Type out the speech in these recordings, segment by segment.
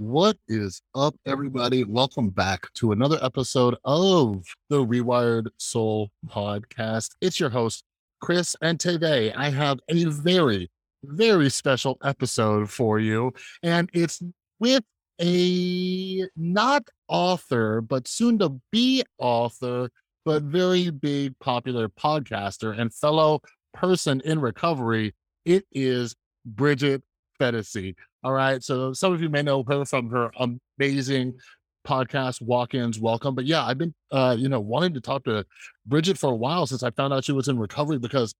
What is up, everybody? Welcome back to another episode of the Rewired Soul podcast. It's your host, Chris, and today I have a very, very special episode for you. And it's with a not author, but soon to be author, but very big popular podcaster and fellow person in recovery. It is Bridget Phetasy. All right. So some of you may know her from her amazing podcast walk-ins welcome but yeah i've been uh you know wanting to talk to bridget for a while since i found out she was in recovery because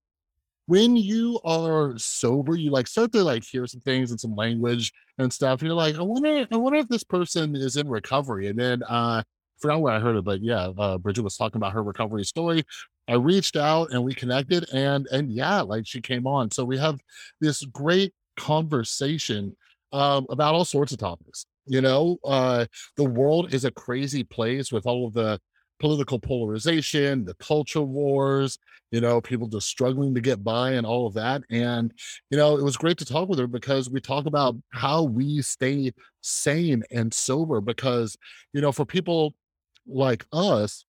when you are sober you like start to like hear some things and some language and stuff and you're like i wonder i wonder if this person is in recovery and then uh forgot where i heard it but yeah uh bridget was talking about her recovery story i reached out and we connected and and yeah like she came on so we have this great conversation um, about all sorts of topics. You know, uh, the world is a crazy place with all of the political polarization, the culture wars, you know, people just struggling to get by and all of that. And, you know, it was great to talk with her because we talk about how we stay sane and sober because, you know, for people like us,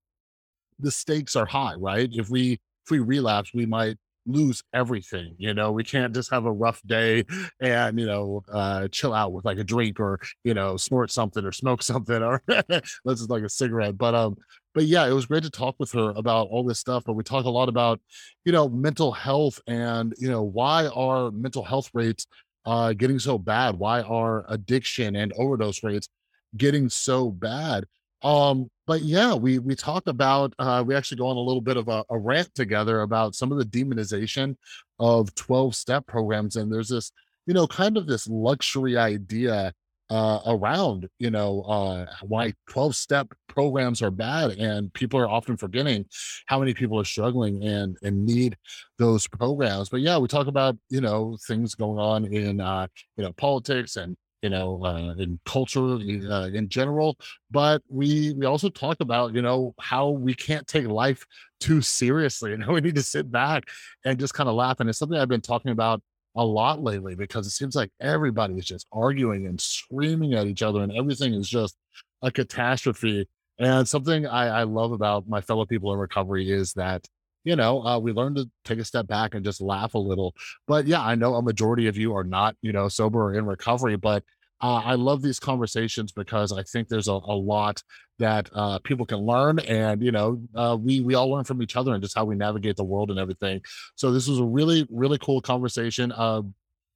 the stakes are high, right? If we if we relapse, we might lose everything. You know, we can't just have a rough day and, you know, uh, chill out with like a drink or, you know, snort something or smoke something or let's just like a cigarette. But, um, but yeah, it was great to talk with her about all this stuff. But we talk a lot about, you know, mental health and, you know, why are mental health rates uh, getting so bad? Why are addiction and overdose rates getting so bad? Um, but yeah, we we talk about uh, we actually go on a little bit of a, a rant together about some of the demonization of 12 step programs. And there's this, you know, kind of this luxury idea uh, around, you know, uh, why 12 step programs are bad. And people are often forgetting how many people are struggling and, and need those programs. But yeah, we talk about, you know, things going on in, uh, you know, politics and you know, uh, in culture uh, in general. But we we also talk about you know how we can't take life too seriously, and we need to sit back and just kind of laugh. And it's something I've been talking about a lot lately because it seems like everybody is just arguing and screaming at each other, and everything is just a catastrophe. And something I, I love about my fellow people in recovery is that you know, uh, we learn to take a step back and just laugh a little. But yeah, I know a majority of you are not, you know, sober or in recovery, but uh, I love these conversations because I think there's a, a lot that uh, people can learn, and you know, uh, we we all learn from each other and just how we navigate the world and everything. So this was a really really cool conversation. Uh,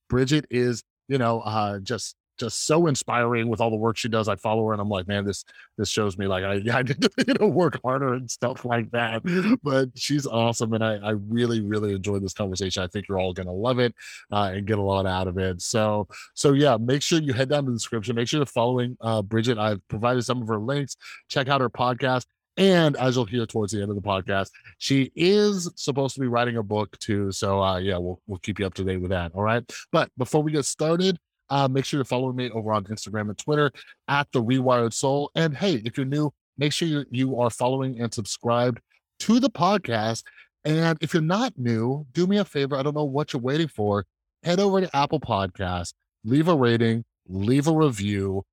Bridget is, you know, uh, just just so inspiring with all the work she does. I follow her and I'm like, man, this this shows me like I, I need to you know work harder and stuff like that. But she's awesome, and I, I really really enjoyed this conversation. I think you're all gonna love it uh, and get a lot out of it. So so yeah, make sure you head down to the description. Make sure you're following uh, Bridget. I've provided some of her links. Check out her podcast. And as you'll hear towards the end of the podcast, she is supposed to be writing a book too. So uh, yeah, we'll we'll keep you up to date with that. All right. But before we get started, uh, make sure you're following me over on Instagram and Twitter at the Rewired Soul. And hey, if you're new, make sure you, you are following and subscribed to the podcast. And if you're not new, do me a favor. I don't know what you're waiting for. Head over to Apple Podcasts, leave a rating, leave a review.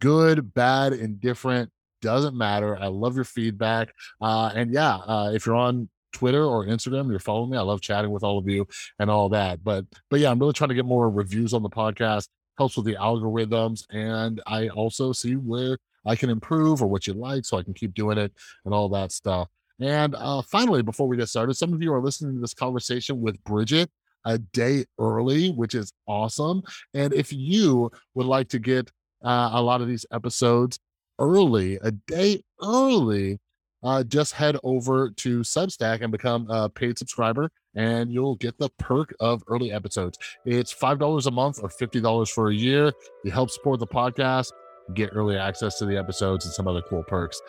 Good, bad, indifferent, doesn't matter. I love your feedback. Uh, and yeah, uh, if you're on Twitter or Instagram, you're following me. I love chatting with all of you and all that. But but yeah, I'm really trying to get more reviews on the podcast. Helps with the algorithms, and I also see where I can improve or what you like, so I can keep doing it and all that stuff. And uh, finally, before we get started, some of you are listening to this conversation with Bridget a day early, which is awesome. And if you would like to get uh, a lot of these episodes early, a day early, uh, just head over to Substack and become a paid subscriber, and you'll get the perk of early episodes. It's $5 a month or $50 for a year. You help support the podcast, get early access to the episodes and some other cool perks.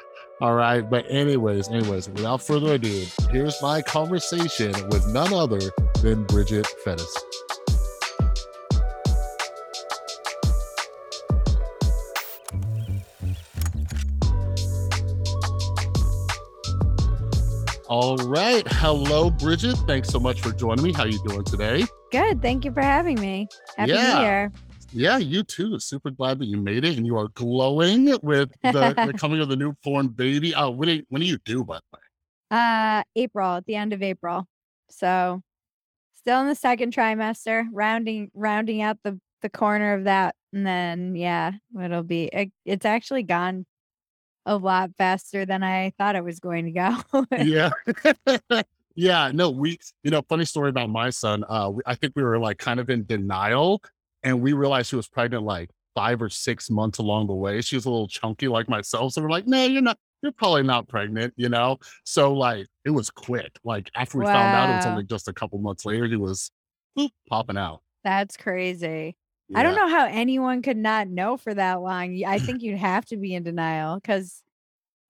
All right. But, anyways, anyways, without further ado, here's my conversation with none other than Bridget Phetasy. All right. Hello, Bridget. Thanks so much for joining me. How are you doing today? Good. Thank you for having me. Happy Yeah. New Year. Yeah, you too. Super glad that you made it and you are glowing with the, the coming of the newborn baby. Oh, when do, when do you do, by the way? Uh, April, at the end of April. So still in the second trimester, rounding rounding out the the corner of that, and then yeah, it'll be. It, it's actually gone a lot faster than I thought it was going to go. yeah. yeah. No, we, you know, funny story about my son. Uh, I think we were like kind of in denial and we realized she was pregnant like five or six months along the way. She was a little chunky like myself. So we're like, no, you're not, you're probably not pregnant, you know? So like it was quick. Like after we wow. found out, it was only just a couple months later, he was popping out. That's crazy. Yeah. I don't know how anyone could not know for that long. I think you'd have to be in denial because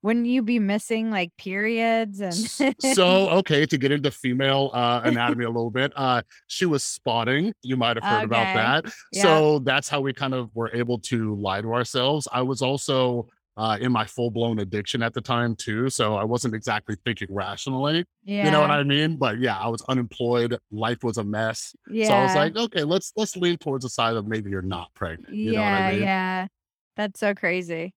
wouldn't you be missing like periods and so okay to get into female uh anatomy a little bit uh she was spotting you might have heard okay. about that yeah. so that's how we kind of were able to lie to ourselves i was also uh, in my full blown addiction at the time too. So I wasn't exactly thinking rationally. Yeah. You know what I mean? But yeah, I was unemployed. Life was a mess. Yeah. So I was like, okay, let's let's lean towards the side of maybe you're not pregnant. You yeah, know what I mean? Yeah. That's so crazy.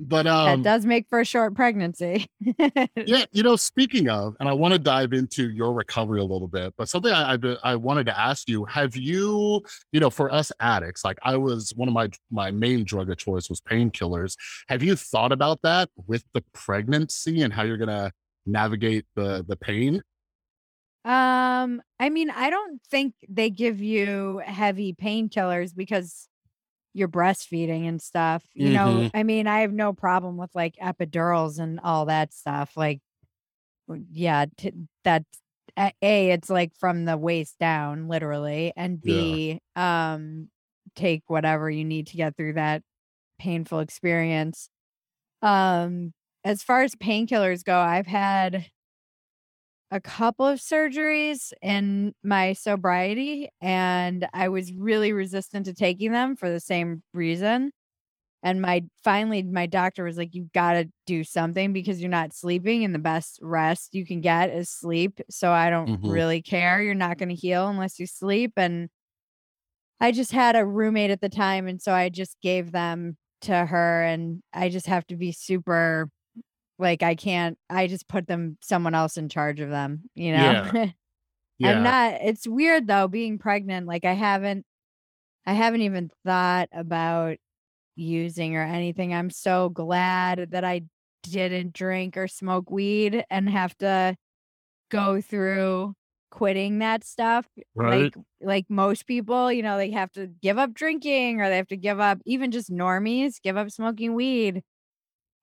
But um, it does make for a short pregnancy. yeah, you know, speaking of, and I want to dive into your recovery a little bit, but something I, I I wanted to ask you: Have you, you know, for us addicts, like I was one of my my main drug of choice was painkillers. Have you thought about that with the pregnancy and how you're gonna navigate the the pain? Um, I mean, I don't think they give you heavy painkillers because you're breastfeeding and stuff. You know, Mhm. I mean, I have no problem with like epidurals and all that stuff. Like, yeah, t- that's a, it's like from the waist down, literally, and Yeah. B, um, take whatever you need to get through that painful experience. Um, as far as painkillers go, I've had a couple of surgeries in my sobriety and I was really resistant to taking them for the same reason. And my finally my doctor was like, You've got to do something because you're not sleeping and the best rest you can get is sleep. So I don't mm-hmm. really care. You're not gonna heal unless you sleep. And I just had a roommate at the time, and so I just gave them to her and I just have to be super like I can't I just put them someone else in charge of them, you know? Yeah. yeah. I'm not it's weird though being pregnant. Like I haven't I haven't even thought about using or anything. I'm so glad that I didn't drink or smoke weed and have to go through quitting that stuff right. like like most people you know they have to give up drinking or they have to give up even just normies give up smoking weed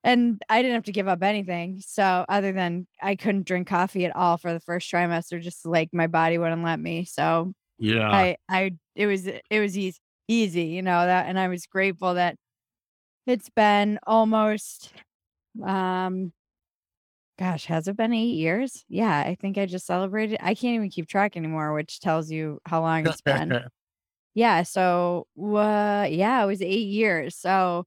and I didn't have to give up anything. So other than I couldn't drink coffee at all for the first trimester, just like my body wouldn't let me. So yeah, I I it was it was easy easy, you know that, and I was grateful that it's been almost um gosh has it been eight years yeah i think i just celebrated i can't even keep track anymore which tells you how long it's been yeah so uh, yeah it was eight years so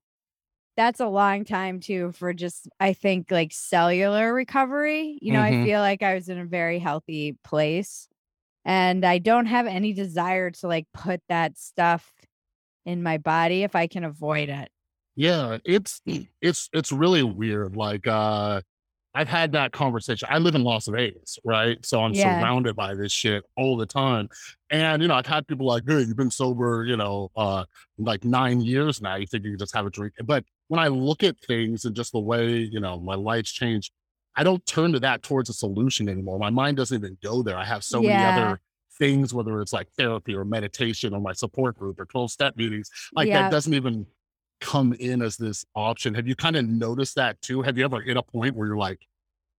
that's a long time too for just I think like cellular recovery. You know, mm-hmm. I feel like I was in a very healthy place and I don't have any desire to like put that stuff in my body if I can avoid it. Yeah, it's it's it's really weird like uh I've had that conversation. I live in Las Vegas, right? So I'm yeah. surrounded by this shit all the time. And, you know, I've had people like, hey, you've been sober, you know, uh, like nine years now. You think you can just have a drink. But when I look at things and just the way, you know, my life's changed, I don't turn to that towards a solution anymore. My mind doesn't even go there. I have so yeah. many other things, whether it's like therapy or meditation or my support group or 12 step meetings, like yeah. that doesn't even come in as this option. Have you kind of noticed that too? Have you ever hit a point where you're like,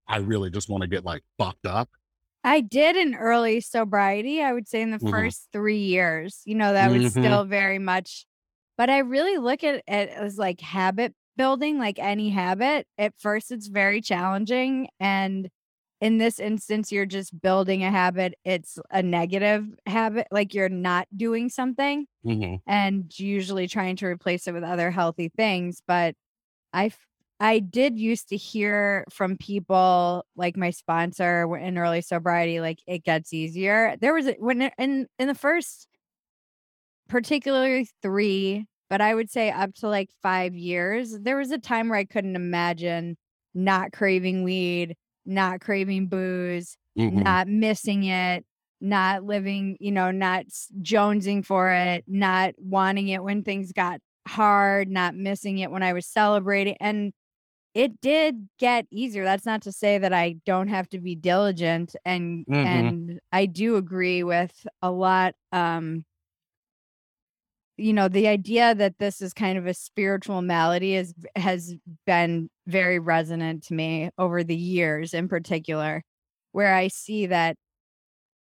I really just want to get like fucked up? I did in early sobriety. I would say in the mm-hmm. first three years, you know, that mm-hmm. was still very much, but I really look at it as like habit building, like any habit. At first, it's very challenging. And in this instance, you're just building a habit. It's a negative habit, like you're not doing something mm-hmm. and usually trying to replace it with other healthy things. But I, I did used to hear from people like my sponsor in early sobriety, like it gets easier. There was a, when in in the first particularly three, but I would say up to like five years. There was a time where I couldn't imagine not craving weed, not craving booze, Mhm. not missing it, not living, you know, not jonesing for it, not wanting it when things got hard, not missing it when I was celebrating. And it did get easier. That's not to say that I don't have to be diligent and Mhm. and I do agree with a lot um you know the idea that this is kind of a spiritual malady is has been very resonant to me over the years in particular where I see that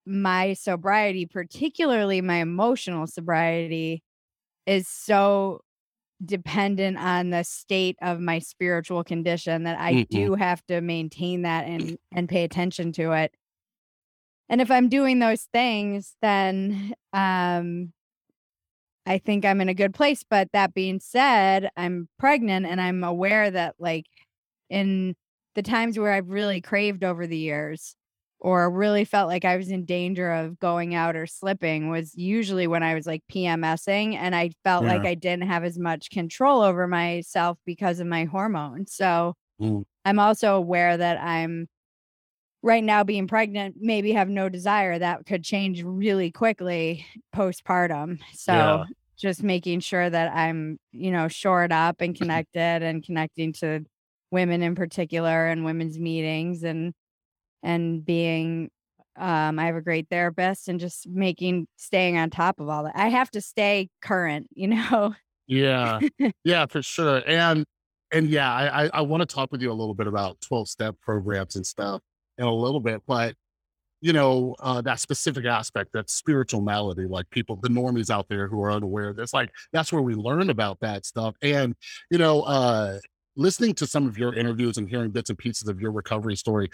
my sobriety particularly my emotional sobriety is so dependent on the state of my spiritual condition that I Mhm. do have to maintain that and and pay attention to it. And if I'm doing those things, then um I think I'm in a good place. But that being said, I'm pregnant and I'm aware that like in the times where I've really craved over the years or really felt like I was in danger of going out or slipping was usually when I was like PMSing and I felt like I didn't have as much control over myself because of my hormones. So Mm. I'm also aware that I'm right now being pregnant, maybe have no desire. That could change really quickly postpartum. So Yeah. just making sure that I'm, you know, shored up and connected and connecting to women in particular and women's meetings and and being um I have a great therapist and just making staying on top of all that. I have to stay current, you know. Yeah. Yeah, for sure. And and yeah, I I, I want to talk with you a little bit about 12 step programs and stuff in a little bit, but you know, uh, that specific aspect, that spiritual malady, like people, the normies out there who are unaware of this, like that's where we learn about that stuff. And, you know, uh, listening to some of your interviews and hearing bits and pieces of your recovery story,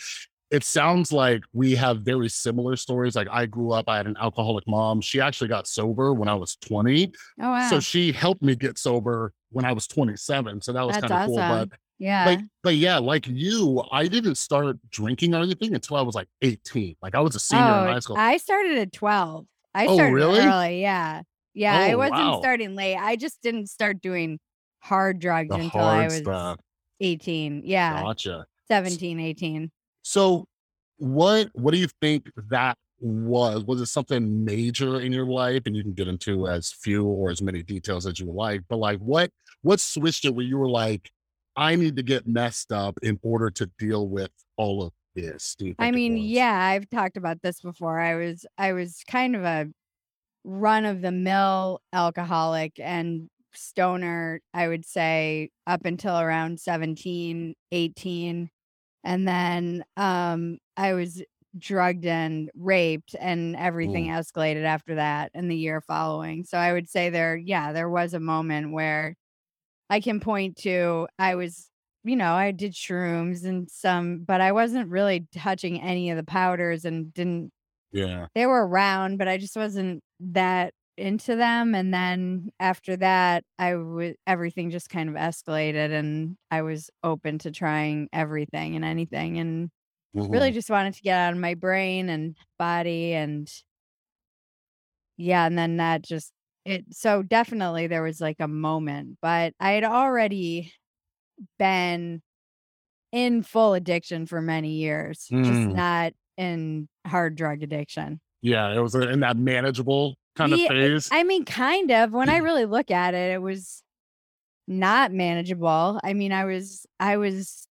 it sounds like we have very similar stories. Like I grew up, I had an alcoholic mom. She actually got sober when I was 20. Oh wow. So she helped me get sober when I was 27. So that was kind of cool. But yeah. like, but yeah, like you, I didn't start drinking or anything until I was like 18. Like I was a senior in Oh, high school. I started at 12. I Oh, started really? early. Yeah. Yeah. I Oh, wasn't wow. starting late. I just didn't start doing hard drugs the until I was stuff. 18. Yeah. Gotcha. 17, 18. So what what do you think that was? Was it something major in your life? And you can get into as few or as many details as you like, but like what what switched it where you were like, I need to get messed up in order to deal with all of this? I mean, yeah, I've talked about this before. I was I was kind of a run of the mill alcoholic and stoner, I would say up until around 17, 18. And then um I was drugged and raped and everything escalated after that and the year following. So I would say there yeah, there was a moment where I can point to I was you know, I did shrooms and some, but I wasn't really touching any of the powders and didn't, Yeah. they were around, but I just wasn't that into them. And then after that, I would, everything just kind of escalated and I was open to trying everything and anything and really Mhm. just wanted to get out of my brain and body and yeah. And then that just, it, so definitely there was like a moment, but I had already been in full addiction for many years, just Mm. not in hard drug addiction. Yeah. It was in that manageable kind of phase. I mean, kind of. When I really look at it, it was not manageable. I mean, I was, I was,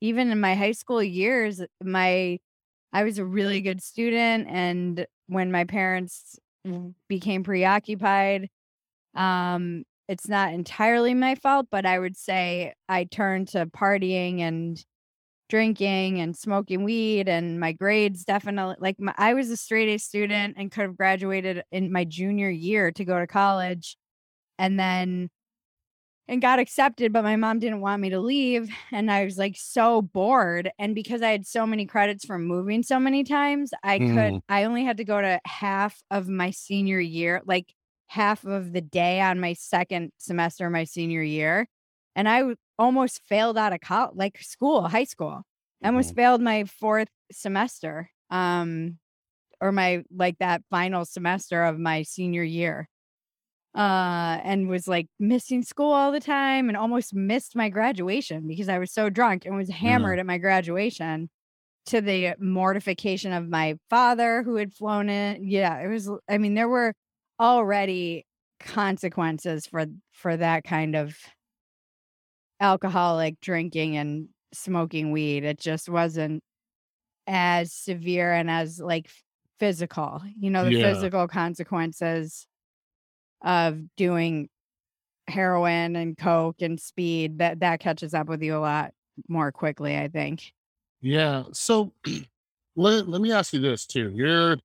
even in my high school years, my, I was a really good student. And when my parents became preoccupied, um, it's not entirely my fault, but I would say I turned to partying and drinking and smoking weed and my grades definitely like my, I was a straight A student and could have graduated in my junior year to go to college and then and got accepted but my mom didn't want me to leave and I was like so bored and because I had so many credits from moving so many times I could Mm. I only had to go to half of my senior year like half of the day on my second semester of my senior year and I almost failed out of college, like school, high school. I almost Mhm. failed my fourth semester. Um, or my like that final semester of my senior year. Uh, and was like missing school all the time and almost missed my graduation because I was so drunk and was Yeah. hammered at my graduation to the mortification of my father who had flown in. Yeah, it was I mean, there were already consequences for for that kind of alcoholic drinking and smoking weed. It just wasn't as severe and as like physical, you know, the Yeah. physical consequences of doing heroin and coke and speed that that catches up with you a lot more quickly, I think. Yeah. So let, let me ask you this too. You're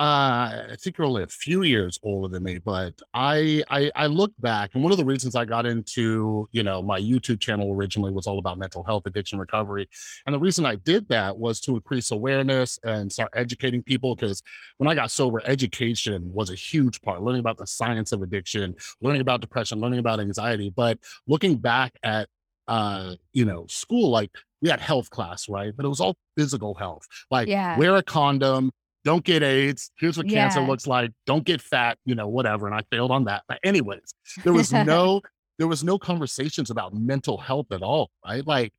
uh I think you're only a few years older than me, but I I I look back and one of the reasons I got into, you know, my YouTube channel originally was all about mental health, addiction recovery. And the reason I did that was to increase awareness and start educating people because when I got sober, education was a huge part, learning about the science of addiction, learning about depression, learning about anxiety. But looking back at uh, you know, school, like we had health class, right? But it was all physical health. Like Yeah. wear a condom, don't get AIDS. Here's what cancer looks like. Don't get fat, you know, whatever. And I failed on that. But anyways, there was no there was no conversations about mental health at all, right? Like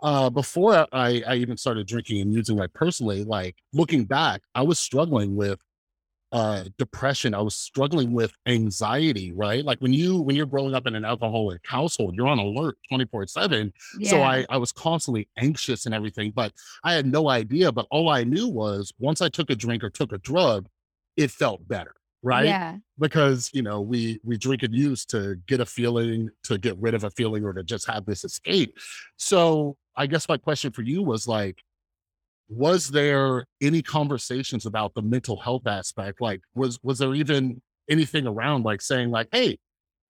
uh before I, I even started drinking and using like personally, like looking back, I was struggling with uh depression i was struggling with anxiety right? Like when you when you're growing up in an alcoholic household you're on alert 24 7 so i i was constantly anxious and everything but i had no idea but all i knew was once i took a drink or took a drug it felt better right? Yeah. because you know we we drink and use to get a feeling to get rid of a feeling or to just have this escape. So i guess my question for you was like was there any conversations about the mental health aspect like was was there even anything around like saying like hey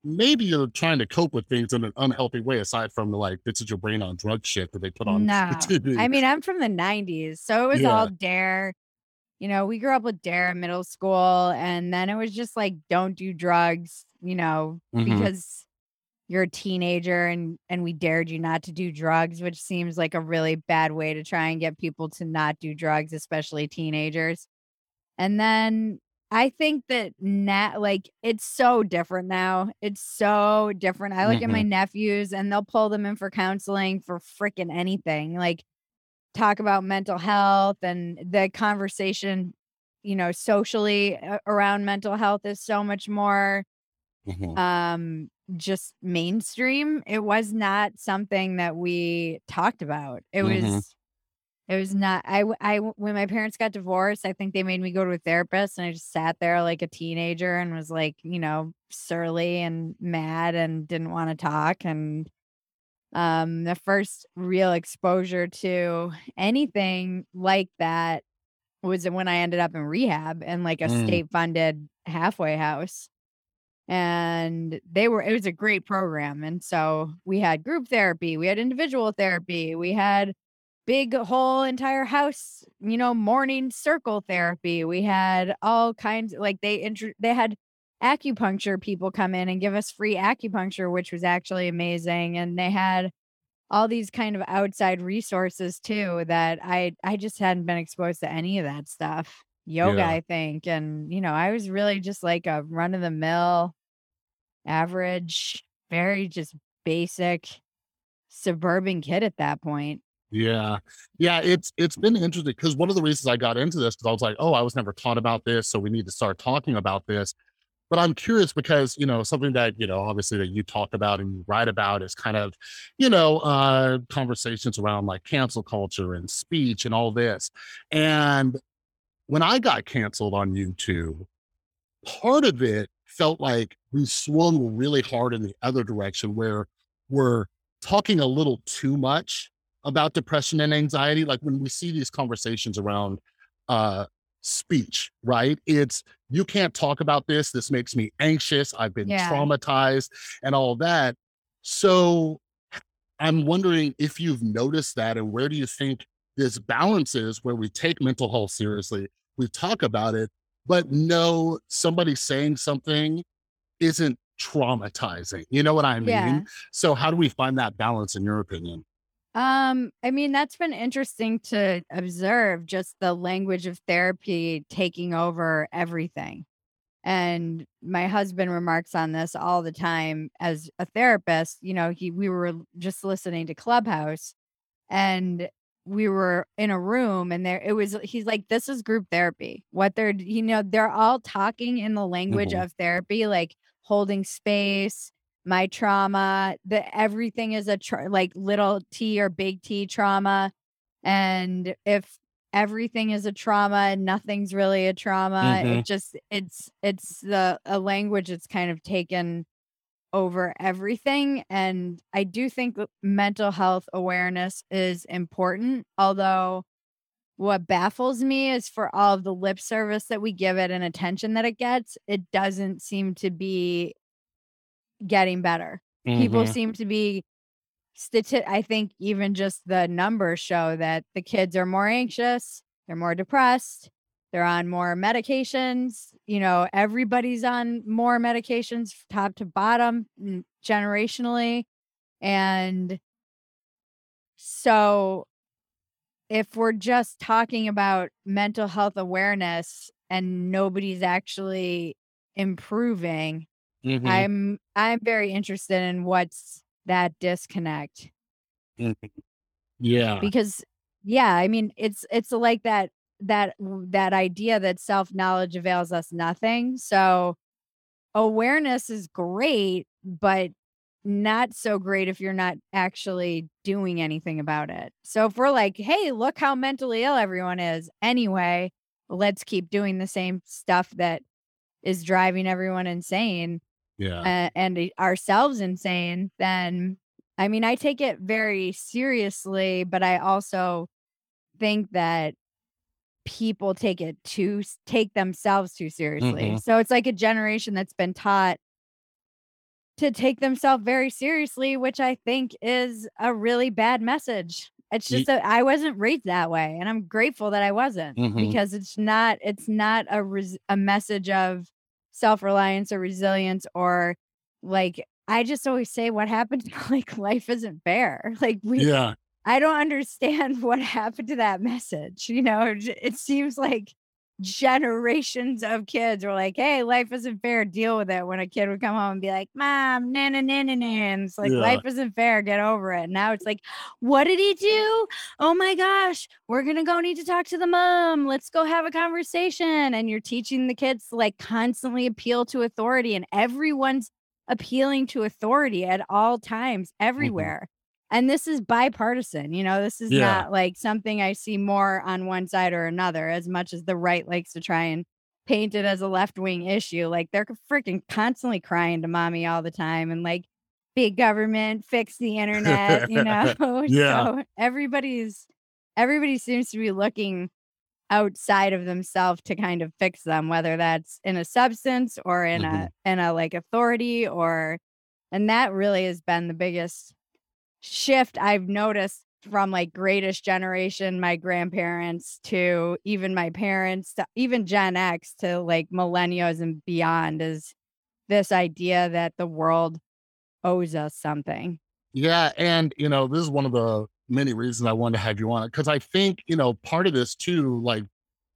maybe you're trying to cope with things in an unhealthy way aside from the like this is your brain on drug shit that they put on No. I mean, I'm from the 90s, so it was Yeah. all DARE. You know, we grew up with DARE in middle school, and then it was just like, don't do drugs, you know, Mhm. because you're a teenager and and we dared you not to do drugs, which seems like a really bad way to try and get people to not do drugs, especially teenagers. And then I think that now, like, it's so different now. It's so different. I look at my nephews and they'll pull them in for counseling for freaking anything. Like, talk about mental health and the conversation, you know, socially uh, around mental health is so much more Mhm. um just mainstream. It was not something that we talked about. It Mhm. was it was not I I when my parents got divorced, I think they made me go to a therapist and I just sat there like a teenager and was like, you know, surly and mad and didn't want to talk and um the first real exposure to anything like that was when I ended up in rehab in like a Mm. state funded halfway house and they were it was a great program and so we had group therapy we had individual therapy we had big whole entire house you know morning circle therapy we had all kinds like they intro- they had acupuncture people come in and give us free acupuncture which was actually amazing and they had all these kind of outside resources too that i i just hadn't been exposed to any of that stuff yoga Yeah. i think and you know i was really just like a run of the mill average very just basic suburban kid at that point Yeah. Yeah, it's it's been interesting because one of the reasons I got into this because I was like, oh, I was never taught about this, so we need to start talking about this. But I'm curious because, you know, something that, you know, obviously that you talk about and you write about is kind of, you know, uh conversations around like cancel culture and speech and all this. And when I got canceled on YouTube, part of it felt like we swung really hard in the other direction where we're talking a little too much about depression and anxiety. Like when we see these conversations around uh, speech, right? It's you can't talk about this. This makes me anxious. I've been Yeah. traumatized and all that. So I'm wondering if you've noticed that and where do you think this balance is where we take mental health seriously, we talk about it, but no, somebody saying something isn't traumatizing. You know what I mean? yeah So how do we find that balance in your opinion? Um, I mean, that's been interesting to observe just the language of therapy taking over everything. And my husband remarks on this all the time as a therapist. You know, he we were just listening to Clubhouse and we were in a room and there it was he's like this is group therapy what they're you know they're all talking in the language Mhm. of therapy like holding space my trauma that everything is a tra- like little t or big t trauma and if everything is a trauma and nothing's really a trauma Mhm. it just it's it's the a language that's kind of taken over everything. And I do think mental health awareness is important. Although, what baffles me is for all of the lip service that we give it and attention that it gets, it doesn't seem to be getting better. People Mhm. seem to be stati- I think even just the numbers show that the kids are more anxious, they're more depressed, they're on more medications. You know, everybody's on more medications, top to bottom, generationally. And so, if we're just talking about mental health awareness and nobody's actually improving, Mhm. I'm I'm very interested in what's that disconnect Mhm. Yeah. because yeah, I mean it's it's like that that that idea that self-knowledge avails us nothing. So awareness is great, but not so great if you're not actually doing anything about it. So if we're like, "Hey, look how mentally ill everyone is." Anyway, let's keep doing the same stuff that is driving everyone insane Yeah. uh, and ourselves insane, then I mean, I take it very seriously, but I also think that people take it to take themselves too seriously. Mhm. So it's like a generation that's been taught to take themselves very seriously, which I think is a really bad message. It's just that I wasn't raised that way, and I'm grateful that I wasn't Mhm. because it's not it's not a res- a message of self-reliance or resilience or like I just always say what happened like life isn't fair. Like we Yeah. I don't understand what happened to that message. You know, it, seems like generations of kids were like, "Hey, life isn't fair. Deal with it." When a kid would come home and be like, "Mom, na na na na na," it's like, Yeah. "Life isn't fair. Get over it." Now it's like, "What did he do? Oh my gosh, we're gonna go need to talk to the mom. Let's go have a conversation." And you're teaching the kids to like constantly appeal to authority, and everyone's appealing to authority at all times, Mhm. everywhere. And this is bipartisan, you know, this is Yeah. not like something I see more on one side or another, as much as the right likes to try and paint it as a left wing issue. Like they're freaking constantly crying to mommy all the time and like big government, fix the internet, you know? Yeah. So everybody's everybody seems to be looking outside of themselves to kind of fix them, whether that's in a substance or in Mhm. a in a like authority or and that really has been the biggest shift I've noticed from like greatest generation, my grandparents to even my parents to even Gen X to like millennials and beyond is this idea that the world owes us something. Yeah, and you know, this is one of the many reasons I wanted to have you on it because I think you know part of this too, like,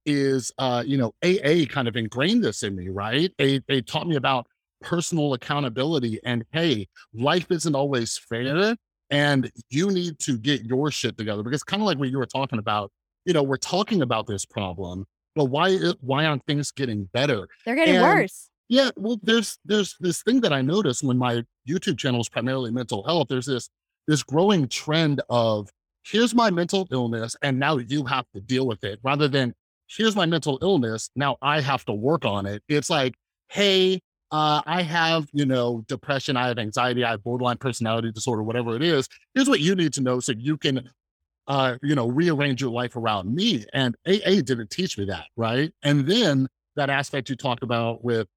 is uh, you know, AA kind of ingrained this in me, right? They they taught me about personal accountability and hey, life isn't always fair, and you need to get your shit together because kind of like what you were talking about, you know, we're talking about this problem, but why why aren't things getting better? They're getting And worse. Yeah, well, there's there's this thing that I noticed when my YouTube channel is primarily mental health. There's this this growing trend of here's my mental illness, and now you have to deal with it, rather than here's my mental illness, now I have to work on it. It's like, hey, uh, I have you know depression, I have anxiety, I have borderline personality disorder, whatever it is. Here's what you need to know so you can uh, you know, rearrange your life around me. And AA didn't teach me that, right? And then that aspect you talked about with,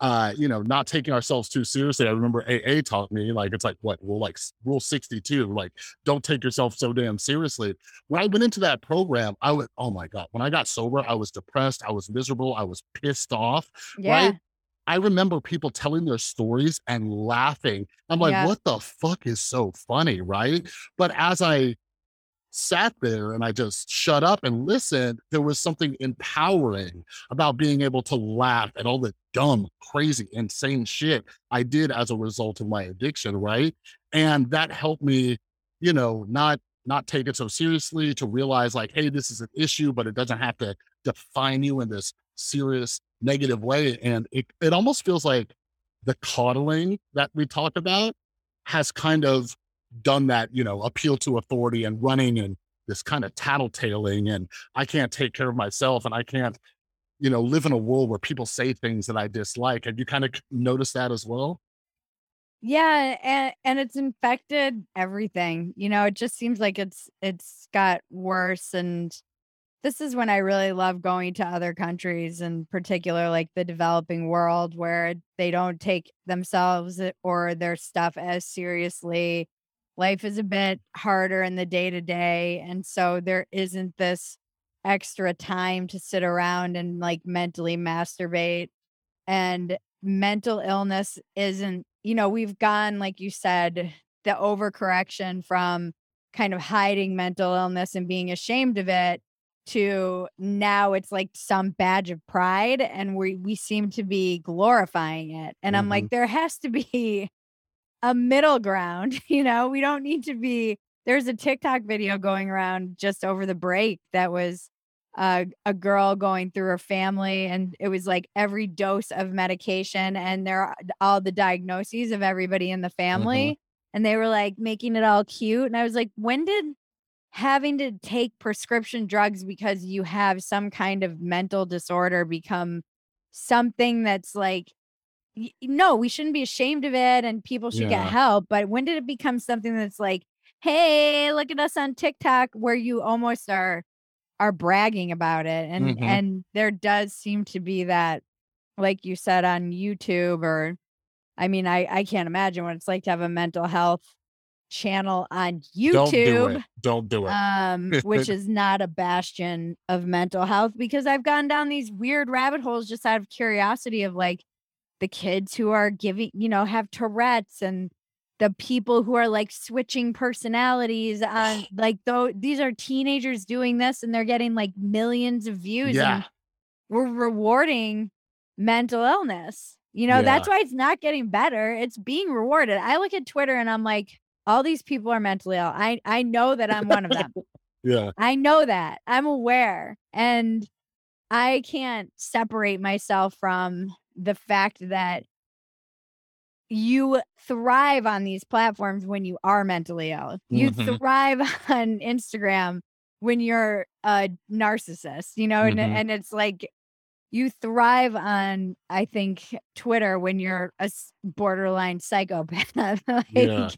uh, you know, not taking ourselves too seriously. I remember AA taught me, like, it's like what rule, like rule 62, like, don't take yourself so damn seriously. When I went into that program, I was, oh my God, when I got sober, I was depressed, I was miserable, I was pissed off, Yeah. right? I remember people telling their stories and laughing. I'm like, Yeah. what the fuck is so funny, right? But as I sat there and I just shut up and listened, there was something empowering about being able to laugh at all the dumb, crazy, insane shit I did as a result of my addiction, right? And that helped me, you know, not not take it so seriously, to realize like, hey, this is an issue, but it doesn't have to define you in this serious negative way. And it, it almost feels like the coddling that we talk about has kind of done that, you know, appeal to authority and running and this kind of tattletaling and I can't take care of myself and I can't, you know, live in a world where people say things that I dislike. Have you kind of noticed that as well? Yeah, and and it's infected everything. You know, it just seems like it's it's got worse and this is when I really love going to other countries, in particular, like the developing world, where they don't take themselves eh, or their stuff as seriously. Life is a bit harder in the day to day. And so there isn't this extra time to sit around and like mentally masturbate. And mental illness isn't, you know, we've gone, like you said, the overcorrection from kind of hiding mental illness and being ashamed of it to now it's like some badge of pride and we we seem to be glorifying it. And I'm hmm like, there has to be a middle ground, you know? We don't need to be there's a TikTok video going around just over the break that was uh, a girl going through her family and it was like every dose of medication and there are all the diagnoses of everybody in the hmm family and they were like making it all cute and I was like, when did having to take prescription drugs because you have some kind of mental disorder become something that's like no, we shouldn't be ashamed of it and people should get help. But when did it become something that's like, hey, look at us on TikTok where you almost are are bragging about it. And hmm and there does seem to be that, like you said on YouTube or I mean, I, I can't imagine what it's like to have a mental health channel on YouTube. Don't do it. Don't do it. um, which is not a bastion of mental health because I've gone down these weird rabbit holes just out of curiosity of like the kids who are giving, you know, have Tourette's and the people who are like switching personalities on like though these are teenagers doing this and they're getting like millions of views yeah. and we're rewarding mental illness. You know, Yeah. that's why it's not getting better. It's being rewarded. I look at Twitter and I'm like, all these people are mentally ill. I I know that I'm one of them. Yeah. I know that. I'm aware. And I can't separate myself from the fact that you thrive on these platforms when you are mentally ill. You hmm thrive on Instagram when you're a narcissist, you know, and hmm and it's like you thrive on I think Twitter when you're a borderline psychopath. Yeah.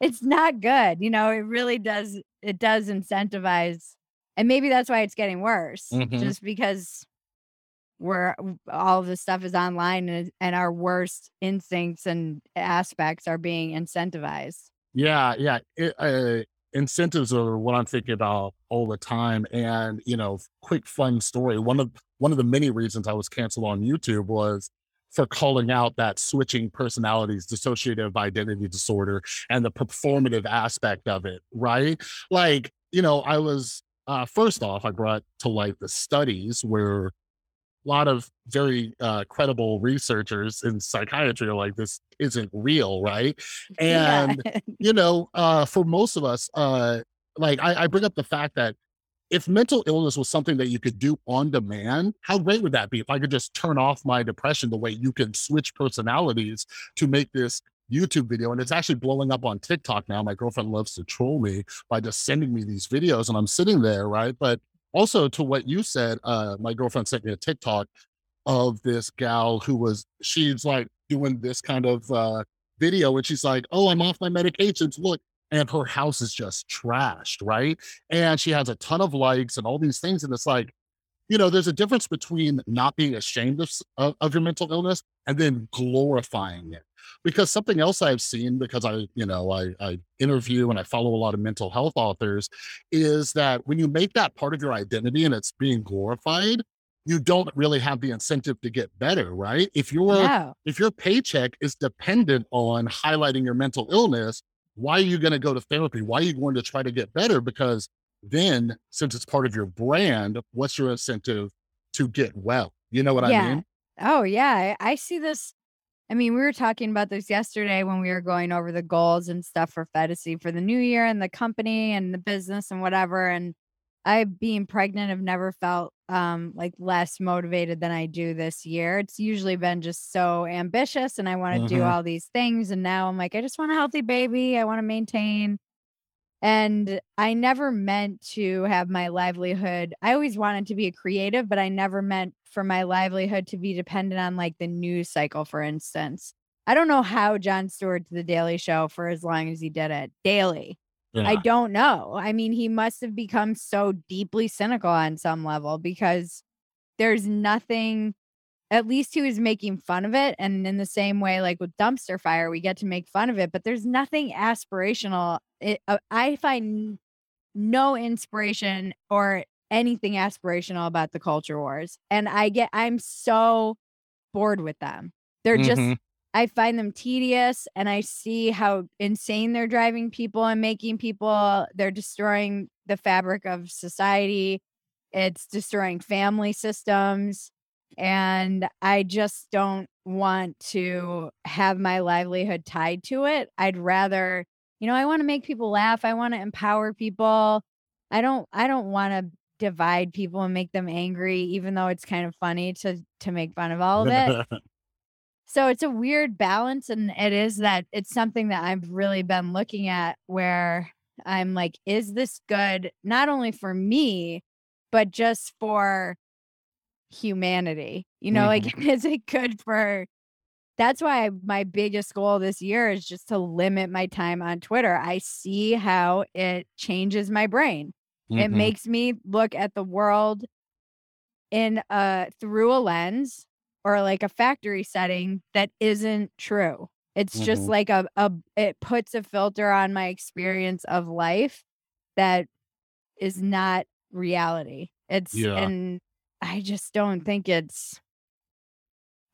It's not good, you know, it really does it does incentivize and maybe that's why it's getting worse hmm just because we're all of this stuff is online and, and our worst instincts and aspects are being incentivized. Yeah, yeah. It, uh, incentives are what I'm thinking about all the time. And you know, quick fun story. One of one of the many reasons I was canceled on YouTube was for calling out that switching personalities, dissociative identity disorder, and the performative aspect of it. Right? Like, you know, I was uh, first off, I brought to light the studies where a lot of very uh, credible researchers in psychiatry are like, this isn't real, right? Yeah. And, you know, uh, for most of us, uh, like I, I bring up the fact that if mental illness was something that you could do on demand, how great would that be? If I could just turn off my depression the way you can switch personalities to make this YouTube video. And it's actually blowing up on TikTok now. My girlfriend loves to troll me by just sending me these videos and I'm sitting there, right? But also to what you said, uh, my girlfriend sent me a TikTok of this gal who was, she's like doing this kind of uh, video and she's like, oh, I'm off my medications. Look. And her house is just trashed, right? And she has a ton of likes and all these things. And it's like, you know, there's a difference between not being ashamed of, of, of your mental illness and then glorifying it. Because something else I've seen, because I, you know, I, I interview and I follow a lot of mental health authors, is that when you make that part of your identity and it's being glorified, you don't really have the incentive to get better, right? If your no. if your paycheck is dependent on highlighting your mental illness, why are you going to go to therapy? Why are you going to try to get better? Because then since it's part of your brand, what's your incentive to get well? You know what Yeah. I mean? Oh, yeah. I I see this I mean, we were talking about this yesterday when we were going over the goals and stuff for Phetasy for the new year and the company and the business and whatever. And I, being pregnant, have never felt um like less motivated than I do this year. It's usually been just so ambitious and I want to do Mhm. all these things. And now I'm like, I just want a healthy baby. I want to maintain. And I never meant to have my livelihood. I always wanted to be a creative, but I never meant for my livelihood to be dependent on like the news cycle, for instance. I don't know how Jon Stewart did the Daily Show for as long as he did it daily. I don't know. I mean, he must have become so deeply cynical on some level because there's nothing at least he was making fun of it. And in the same way, like with dumpster fire, we get to make fun of it, but there's nothing aspirational. It, uh, I find no inspiration or anything aspirational about the culture wars. And I get, I'm so bored with them. They're just, Mhm. I find them tedious and I see how insane they're driving people and making people, they're destroying the fabric of society. It's destroying family systems. And I just don't want to have my livelihood tied to it. I'd rather, you know, I want to make people laugh. I want to empower people. I don't I don't want to divide people and make them angry, even though it's kind of funny to to make fun of all of it. So it's a weird balance, and it is that it's something that I've really been looking at where I'm like, is this good not only for me, but just for humanity? You know, Mhm. like, is it good for that's why my biggest goal this year is just to limit my time on Twitter. I see how it changes my brain. It Mhm. makes me look at the world in a through a lens or like a factory setting that isn't true. It's just Mhm. like a, a it puts a filter on my experience of life that is not reality. It's Yeah. and I just don't think it's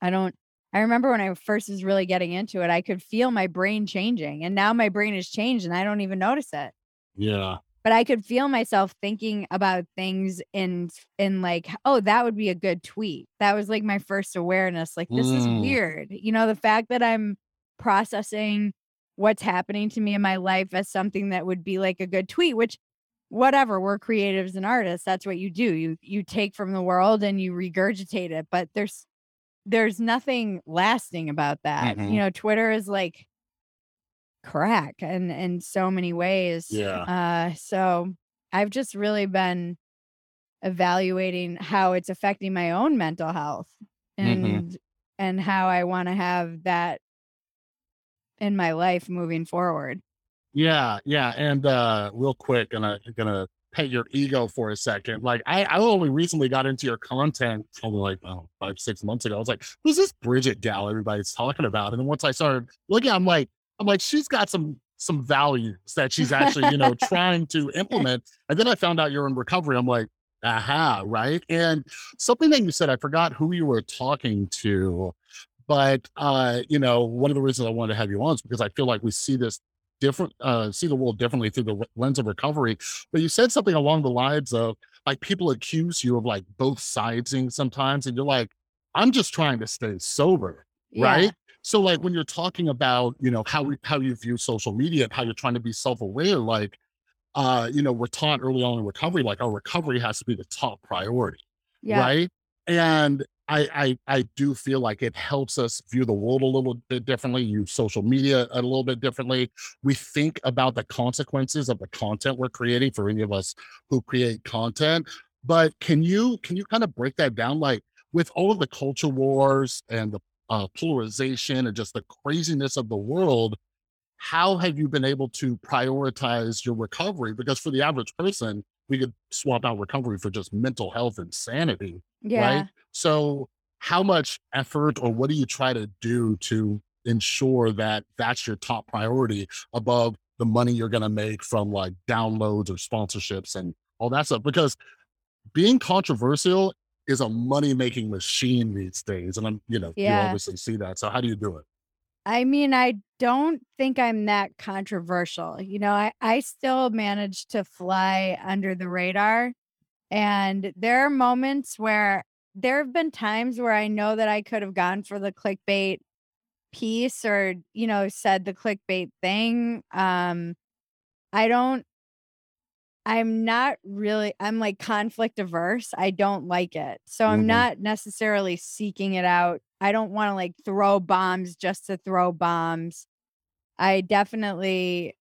I don't I remember when I first was really getting into it, I could feel my brain changing and now my brain has changed and I don't even notice it Yeah. But I could feel myself thinking about things in in like, oh, that would be a good tweet. That was like my first awareness. Like, this is Mm. weird. You know, the fact that I'm processing what's happening to me in my life as something that would be like a good tweet, which whatever, we're creatives and artists. That's what you do. You you take from the world and you regurgitate it. But there's there's nothing lasting about that. Mhm. You know, Twitter is like crack and in so many ways. Yeah. Uh so I've just really been evaluating how it's affecting my own mental health Mhm. and and how I want to have that in my life moving forward. Yeah, yeah, and uh, real quick, I'm gonna pet your ego for a second. Like, I, I only recently got into your content, probably like oh, five, six months ago. I was like, "Who's this Bridget gal everybody's talking about?" And then once I started looking, I'm like, I'm like, she's got some some values that she's actually, you know, trying to implement. And then I found out you're in recovery. I'm like, aha, right. And something that you said, I forgot who you were talking to, but uh, you know, one of the reasons I wanted to have you on is because I feel like we see this different uh see the world differently through the lens of recovery but you said something along the lines of like people accuse you of like both sidesing sometimes and you're like i'm just trying to stay sober Yeah. right so like when you're talking about you know how we how you view social media and how you're trying to be self-aware like uh you know we're taught early on in recovery like our recovery has to be the top priority Yeah. right? And I, I i do feel like it helps us view the world a little bit differently use social media a little bit differently. We think about the consequences of the content we're creating for any of us who create content but can you can you kind of break that down? Like with all of the culture wars and the uh, polarization and just the craziness of the world how have you been able to prioritize your recovery? Because for the average person we could swap out recovery for just mental health and sanity Yeah. right so how much effort or what do you try to do to ensure that that's your top priority above the money you're going to make from like downloads or sponsorships and all that stuff? Because being controversial is a money making machine these days and i'm you know you obviously see that so how do you do it I mean, I don't think I'm that controversial. You know, I, I still manage to fly under the radar. And there are moments where there have been times where I know that I could have gone for the clickbait piece or, you know, said the clickbait thing. Um, I don't I'm not really I'm like conflict averse. I don't like it. So I'm Mhm. not necessarily seeking it out. I don't want to like throw bombs just to throw bombs. I definitely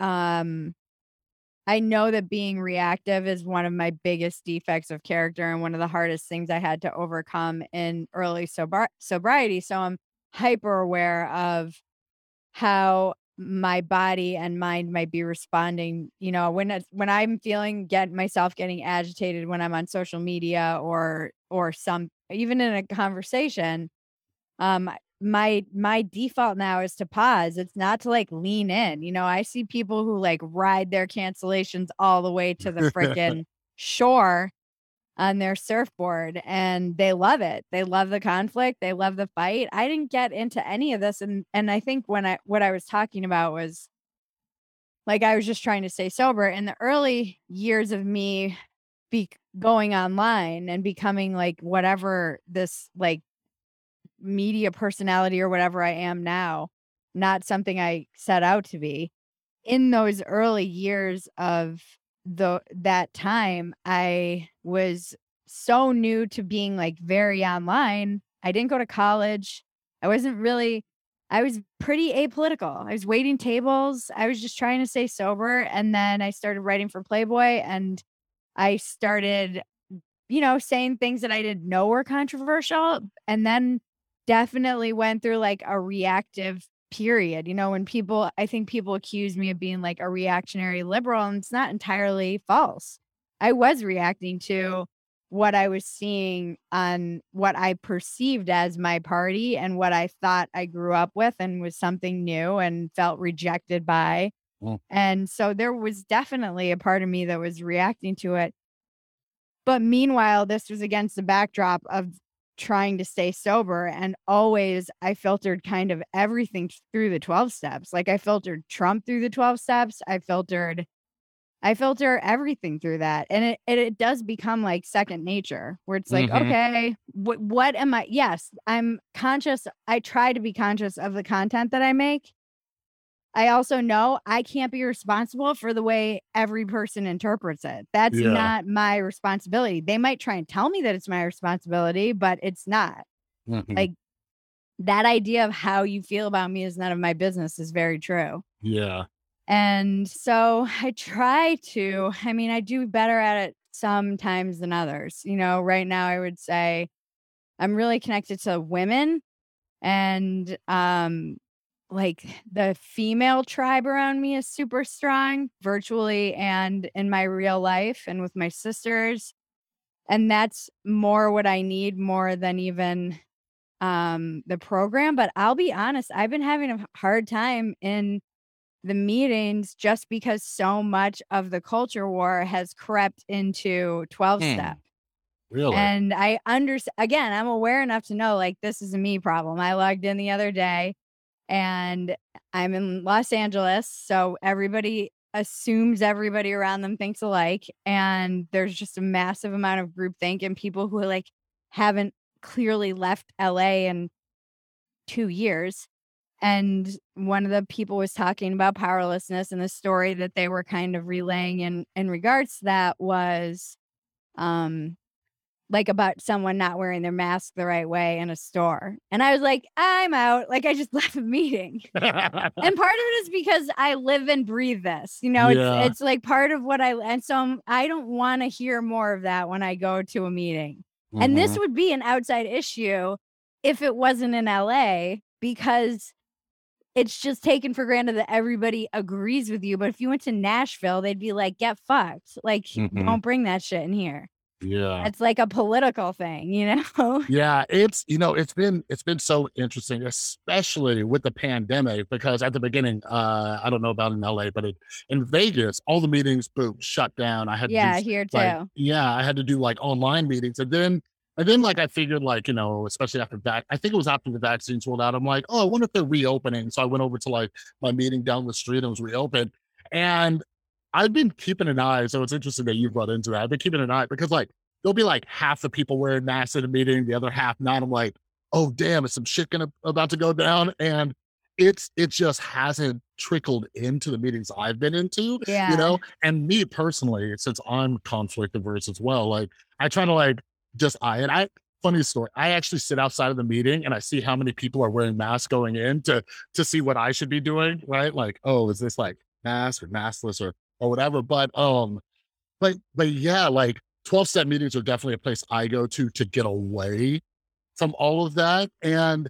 um I know that being reactive is one of my biggest defects of character and one of the hardest things I had to overcome in early sobri- sobriety. So I'm hyper aware of how my body and mind might be responding you know when it's when i'm feeling get myself getting agitated when i'm on social media or or some even in a conversation um my my default now is to pause. It's not to like lean in you know i see people who like ride their cancellations all the way to the freaking shore on their surfboard and they love it. They love the conflict, they love the fight. I didn't get into any of this and and I think when I what I was talking about was like I was just trying to stay sober in the early years of me be going online and becoming like whatever this like media personality or whatever I am now, not something I set out to be. In those early years of the that time, I was so new to being like very online. I didn't go to college. I wasn't really I was pretty apolitical. I was waiting tables. I was just trying to stay sober and then I started writing for Playboy and I started you know saying things that I didn't know were controversial and then definitely went through like a reactive period. You know, when people, I think people accuse me of being like a reactionary liberal, and it's not entirely false. I was reacting to what I was seeing on what I perceived as my party and what I thought I grew up with and was something new and felt rejected by. Mm. And so there was definitely a part of me that was reacting to it. But meanwhile, this was against the backdrop of trying to stay sober and always I filtered kind of everything through the 12 steps. Like I filtered Trump through the 12 steps. I filtered I filter everything through that. And it it, it does become like second nature where it's like, Mhm. okay, what what am I yes, I'm conscious. I try to be conscious of the content that I make. I also know I can't be responsible for the way every person interprets it. That's Yeah. not my responsibility. They might try and tell me that it's my responsibility, but it's not. Mhm. Like that idea of how you feel about me is none of my business is very true. yeah. And so I try to, I mean, I do better at it sometimes than others. You know, right now I would say I'm really connected to women and um like the female tribe around me is super strong virtually and in my real life and with my sisters and that's more what I need more than even um the program but I'll be honest I've been having a hard time in the meetings just because so much of the culture war has crept into 12 Hmm. step Really? and I understand again, I'm aware enough to know like this is a me problem. I logged in the other day and I'm in Los Angeles, so everybody assumes everybody around them thinks alike. And there's just a massive amount of groupthink and people who like haven't clearly left LA in two years. And one of the people was talking about powerlessness and the story that they were kind of relaying in in regards to that was um like about someone not wearing their mask the right way in a store. And I was like, I'm out. Like I just left a meeting. And part of it is because I live and breathe this. You know, Yeah. it's it's like part of what I and so I'm- I don't want to hear more of that when I go to a meeting. And this Mhm. would be an outside issue if it wasn't in LA because it's just taken for granted that everybody agrees with you. But if you went to Nashville, they'd be like, get fucked. Like, Mhm. don't bring that shit in here. yeah. It's like a political thing, you know? Yeah, it's you know, it's been it's been so interesting, especially with the pandemic, because at the beginning, uh, I don't know about in LA, but it, in Vegas, all the meetings boom shut down. I had to yeah, do here too. like yeah, I had to do like online meetings, and then And then like I figured like, you know, especially after that, I think it was after the vaccines rolled out. I'm like, oh, I wonder if they're reopening. So I went over to like my meeting down the street and it was reopened. And I've been keeping an eye. So it's interesting that you've run into that. I've been keeping an eye because like there'll be like half the people wearing masks in a meeting, the other half not. I'm like, oh damn, is some shit gonna about to go down? And it's it just hasn't trickled into the meetings I've been into, Yeah. you know. And me personally, since I'm conflict averse as well, like I try to like just I and I funny story. I actually sit outside of the meeting and I see how many people are wearing masks going in to to see what I should be doing, right? Like, oh, is this like mask or maskless or or whatever? But um, but but yeah, like 12 step meetings are definitely a place I go to to get away from all of that. And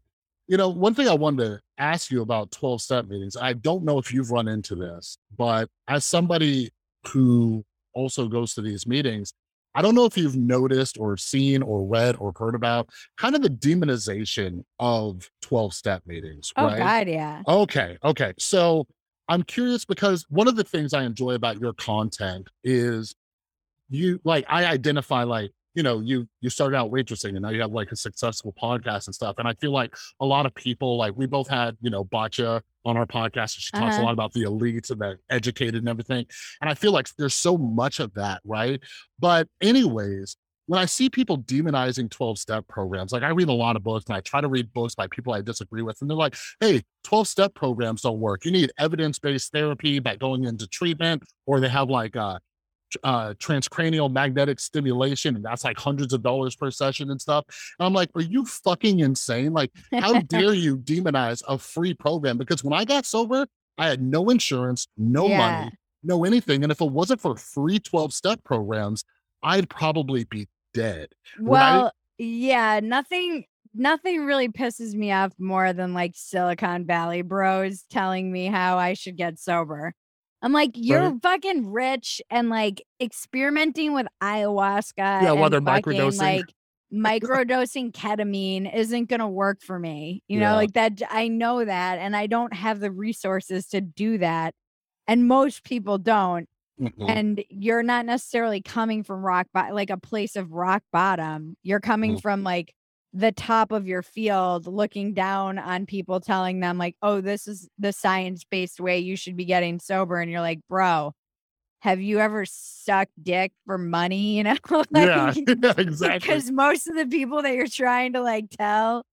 you know, one thing I wanted to ask you about 12 step meetings, I don't know if you've run into this, but as somebody who also goes to these meetings, I don't know if you've noticed or seen or read or heard about kind of the demonization of 12 step meetings, Oh right? God, yeah. Okay. Okay. So I'm curious because one of the things I enjoy about your content is you like I identify like, you know, you you started out waitressing and now you have like a successful podcast and stuff. And I feel like a lot of people like we both had, you know, Batya on our podcast and she talks a Uh-huh. lot about the elites and the educated and everything. And I feel like there's so much of that, right? But anyways, when I see people demonizing 12 step programs, like I read a lot of books and I try to read books by people I disagree with, and they're like, hey, 12 step programs don't work. You need evidence based therapy by going into treatment, or they have like uh, uh, transcranial magnetic stimulation, and that's like hundreds of dollars per session and stuff. And I'm like, are you fucking insane? Like, how dare you demonize a free program? Because when I got sober, I had no insurance, no Yeah. money, no anything. And if it wasn't for free 12 step programs, I'd probably be dead. When I- Well, yeah, nothing nothing really pisses me off more than like Silicon Valley bros telling me how I should get sober. I'm like, you're fucking rich and like experimenting with ayahuasca Yeah, while they're fucking microdosing. like microdosing ketamine isn't gonna work for me. You Yeah. know, like that I know that and I don't have the resources to do that. And most people don't Mhm. and you're not necessarily coming from rock bottom like a place of rock bottom you're coming Mhm. from like the top of your field looking down on people telling them like oh this is the science-based way you should be getting sober and you're like bro have you ever sucked dick for money you know yeah, like exactly. because most of the people that you're trying to like tell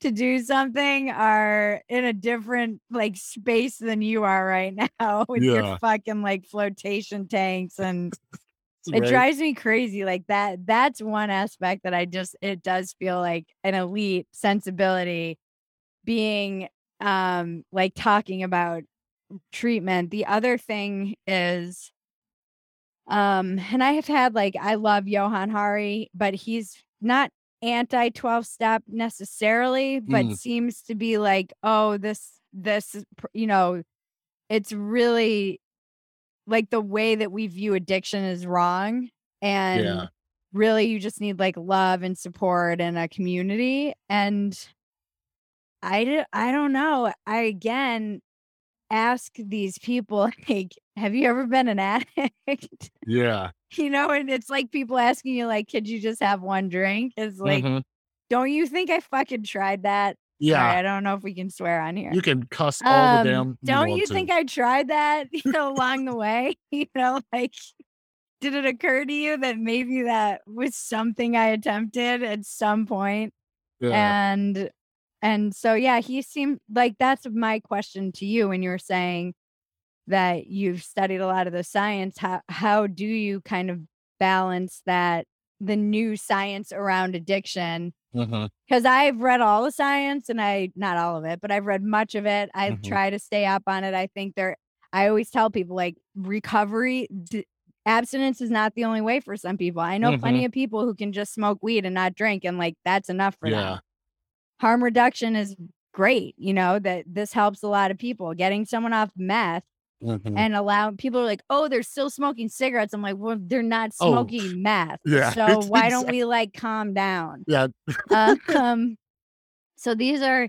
to do something are in a different like space than you are right now with Yeah. your fucking like flotation tanks and it Right? drives me crazy like that that's one aspect that i just it does feel like an elite sensibility being um like talking about treatment the other thing is um and i have had like i love Johann Hari but he's not anti 12 step necessarily but Mm. seems to be like oh this this you know it's really like the way that we view addiction is wrong and Yeah. really you just need like love and support and a community and i do, i don't know i again ask these people like have you ever been an addict Yeah. you know and it's like people asking you like could you just have one drink it's like Mhm. don't you think i fucking tried that Yeah. Sorry, i don't know if we can swear on here You can cuss all um, the damn. don't want you think I tried that, you know, along the way? You know, like, did it occur to you that maybe that was something I attempted at some point? Yeah. And and so yeah, he seemed like that's my question to you when you were saying that you've studied a lot of the science. How how do you kind of balance that the new science around addiction Because I've read all the science and I not all of it, but I've read much of it. I Mhm. try to stay up on it. I think there. I always tell people like recovery, d- abstinence is not the only way for some people. I know plenty of people who can just smoke weed and not drink, and like that's enough for Yeah. them. Harm reduction is great. You know that this helps a lot of people. Getting someone off meth Mhm. and allow people are like, oh, they're still smoking cigarettes. I'm like, well, they're not Oh, smoking meth. yeah, So why don't we like calm down? Yeah. um so these are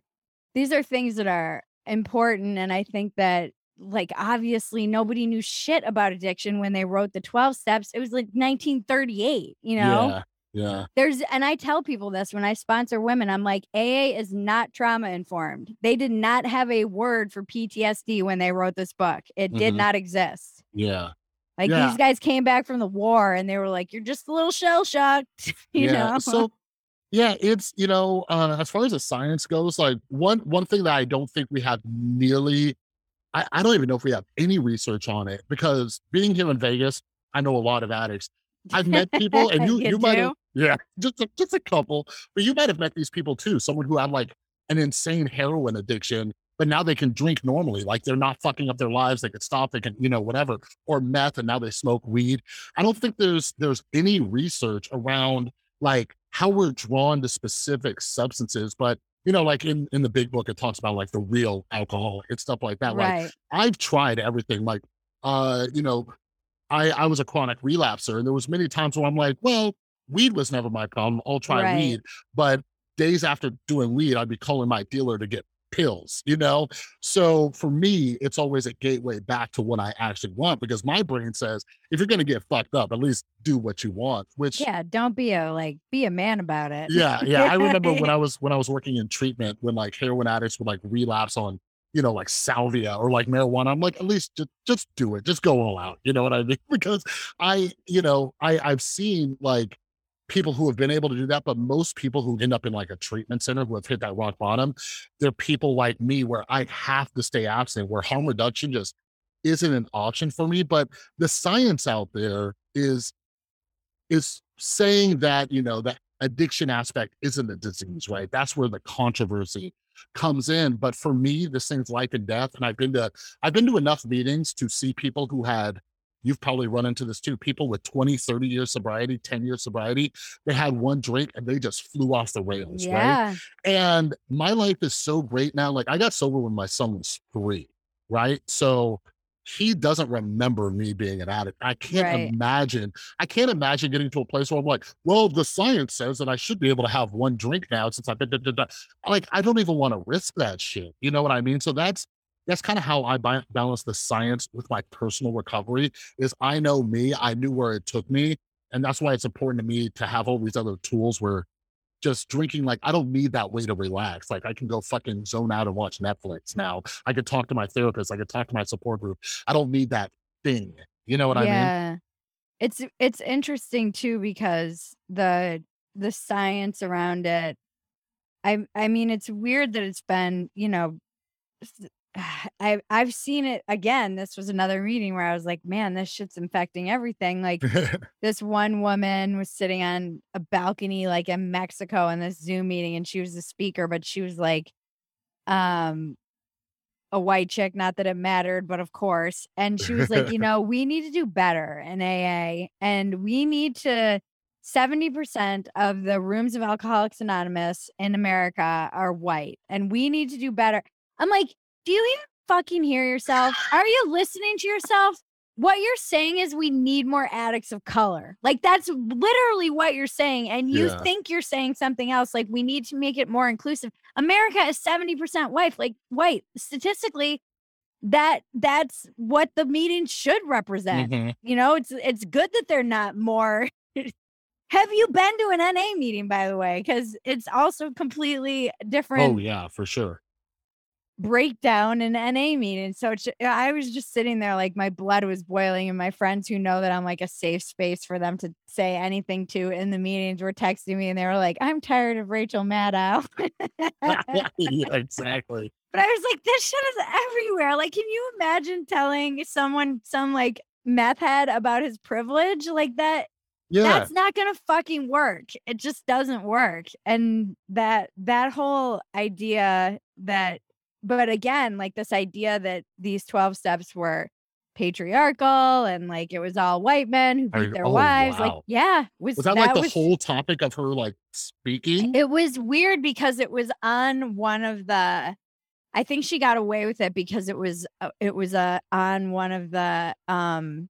these are things that are important and i think that like obviously nobody knew shit about addiction when they wrote the 12 steps it was like 1938 you know Yeah. Yeah. There's, and I tell people this when I sponsor women, I'm like, AA is not trauma informed. They did not have a word for PTSD when they wrote this book. It did Mhm. not exist. Yeah. Like Yeah. these guys came back from the war and they were like, you're just a little shell shocked, you yeah. know? So yeah, it's you know, uh, as far as the science goes, like one one thing that I don't think we have nearly I, I don't even know if we have any research on it because being here in Vegas, I know a lot of addicts. I've met people and you You you might have? Yeah, just a, just a couple, but you might have met these people too. Someone who had like an insane heroin addiction, but now they can drink normally. Like they're not fucking up their lives. They can stop. They can, you know, whatever. Or meth, and now they smoke weed. I don't think there's there's any research around like how we're drawn to specific substances, but you know, like in in the big book, it talks about like the real alcohol and stuff like that. Like right. I've tried everything. Like, uh, you know, I I was a chronic relapser, and there was many times where I'm like, well, weed was never my problem. I'll try Right. weed. But days after doing weed, I'd be calling my dealer to get pills, you know? So for me, it's always a gateway back to what I actually want because my brain says, if you're gonna get fucked up, at least do what you want, which Yeah. Don't be a, like, be a man about it. yeah, yeah. I remember when I was when I was working in treatment when like heroin addicts would like relapse on, you know, like salvia or like marijuana. I'm like, at least just just do it. Just go all out. You know what I mean? Because I, you know, I I've seen like people who have been able to do that, but most people who end up in like a treatment center who have hit that rock bottom, they're people like me where I have to stay abstinent, where harm reduction just isn't an option for me. But the science out there is is saying that you know that addiction aspect isn't a disease right that's where the controversy comes in but for me this thing's life and death and i've been to i've been to enough meetings to see people who had you've probably run into this too people with 20 30 years sobriety 10 years sobriety they had one drink and they just flew off the rails right and my life is so great now. Like I got sober when my son was three, right? So he doesn't remember me being an addict. I can't Right. imagine. I can't imagine getting to a place where I'm like, well, the science says that I should be able to have one drink now since I've been. da, da, da." Like I don't even want to risk that shit. You know what I mean? So that's that's kind of how I balance the science with my personal recovery. Is I know me. I knew where it took me, and that's why it's important to me to have all these other tools where just drinking like I don't need that way to relax. Like I can go fucking zone out and watch Netflix now. I could talk to my therapist. I could talk to my support group. I don't need that thing. You know what I mean? yeah. It's it's interesting too because the the science around it. I I mean it's weird that it's been, you know, s- I I've seen it again. This was another meeting where I was like, man, this shit's infecting everything. Like this one woman was sitting on a balcony like in Mexico in this Zoom meeting and she was the speaker, but she was like um a white chick, not that it mattered, but of course. And she was like, you know, we need to do better in AA and we need to 70% of the rooms of Alcoholics Anonymous in America are white and we need to do better. I'm like, do you even fucking hear yourself? Are you listening to yourself? What you're saying is we need more addicts of color. Like that's literally what you're saying. And you Yeah. think you're saying something else. Like we need to make it more inclusive. America is 70% white. Like white. Statistically, that that's what the meeting should represent. Mhm. You know, it's it's good that they're not more Have you been to an NA meeting, by the way? Because it's also completely different Oh yeah, for sure. Breakdown in NA meeting. So it's, I was just sitting there like my blood was boiling, and my friends who know that I'm like a safe space for them to say anything to in the meetings were texting me and they were like, I'm tired of Rachel Maddow. yeah, exactly. But I was like, this shit is everywhere. Like, can you imagine telling someone, some like meth head about his privilege? Like that Yeah. that's not gonna fucking work. It just doesn't work. And that that whole idea that but again, like this idea that these 12 steps were patriarchal and like it was all white men who beat their oh, wives. Like, yeah, was, was that, like the was whole topic of her like speaking? it was weird because it was on one of the I think she got away with it because it was uh, it was uh, on one of the um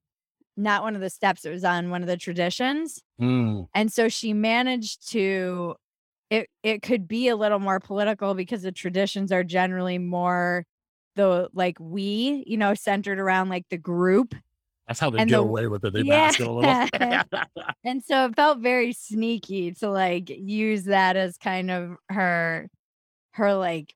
not one of the steps, it was on one of the traditions. Mm, And so she managed to it it could be a little more political because the traditions are generally more the like we, you know, centered around like the group That's how they And get the away with it. They yeah. mask it a little. And so it felt very sneaky to like use that as kind of her her like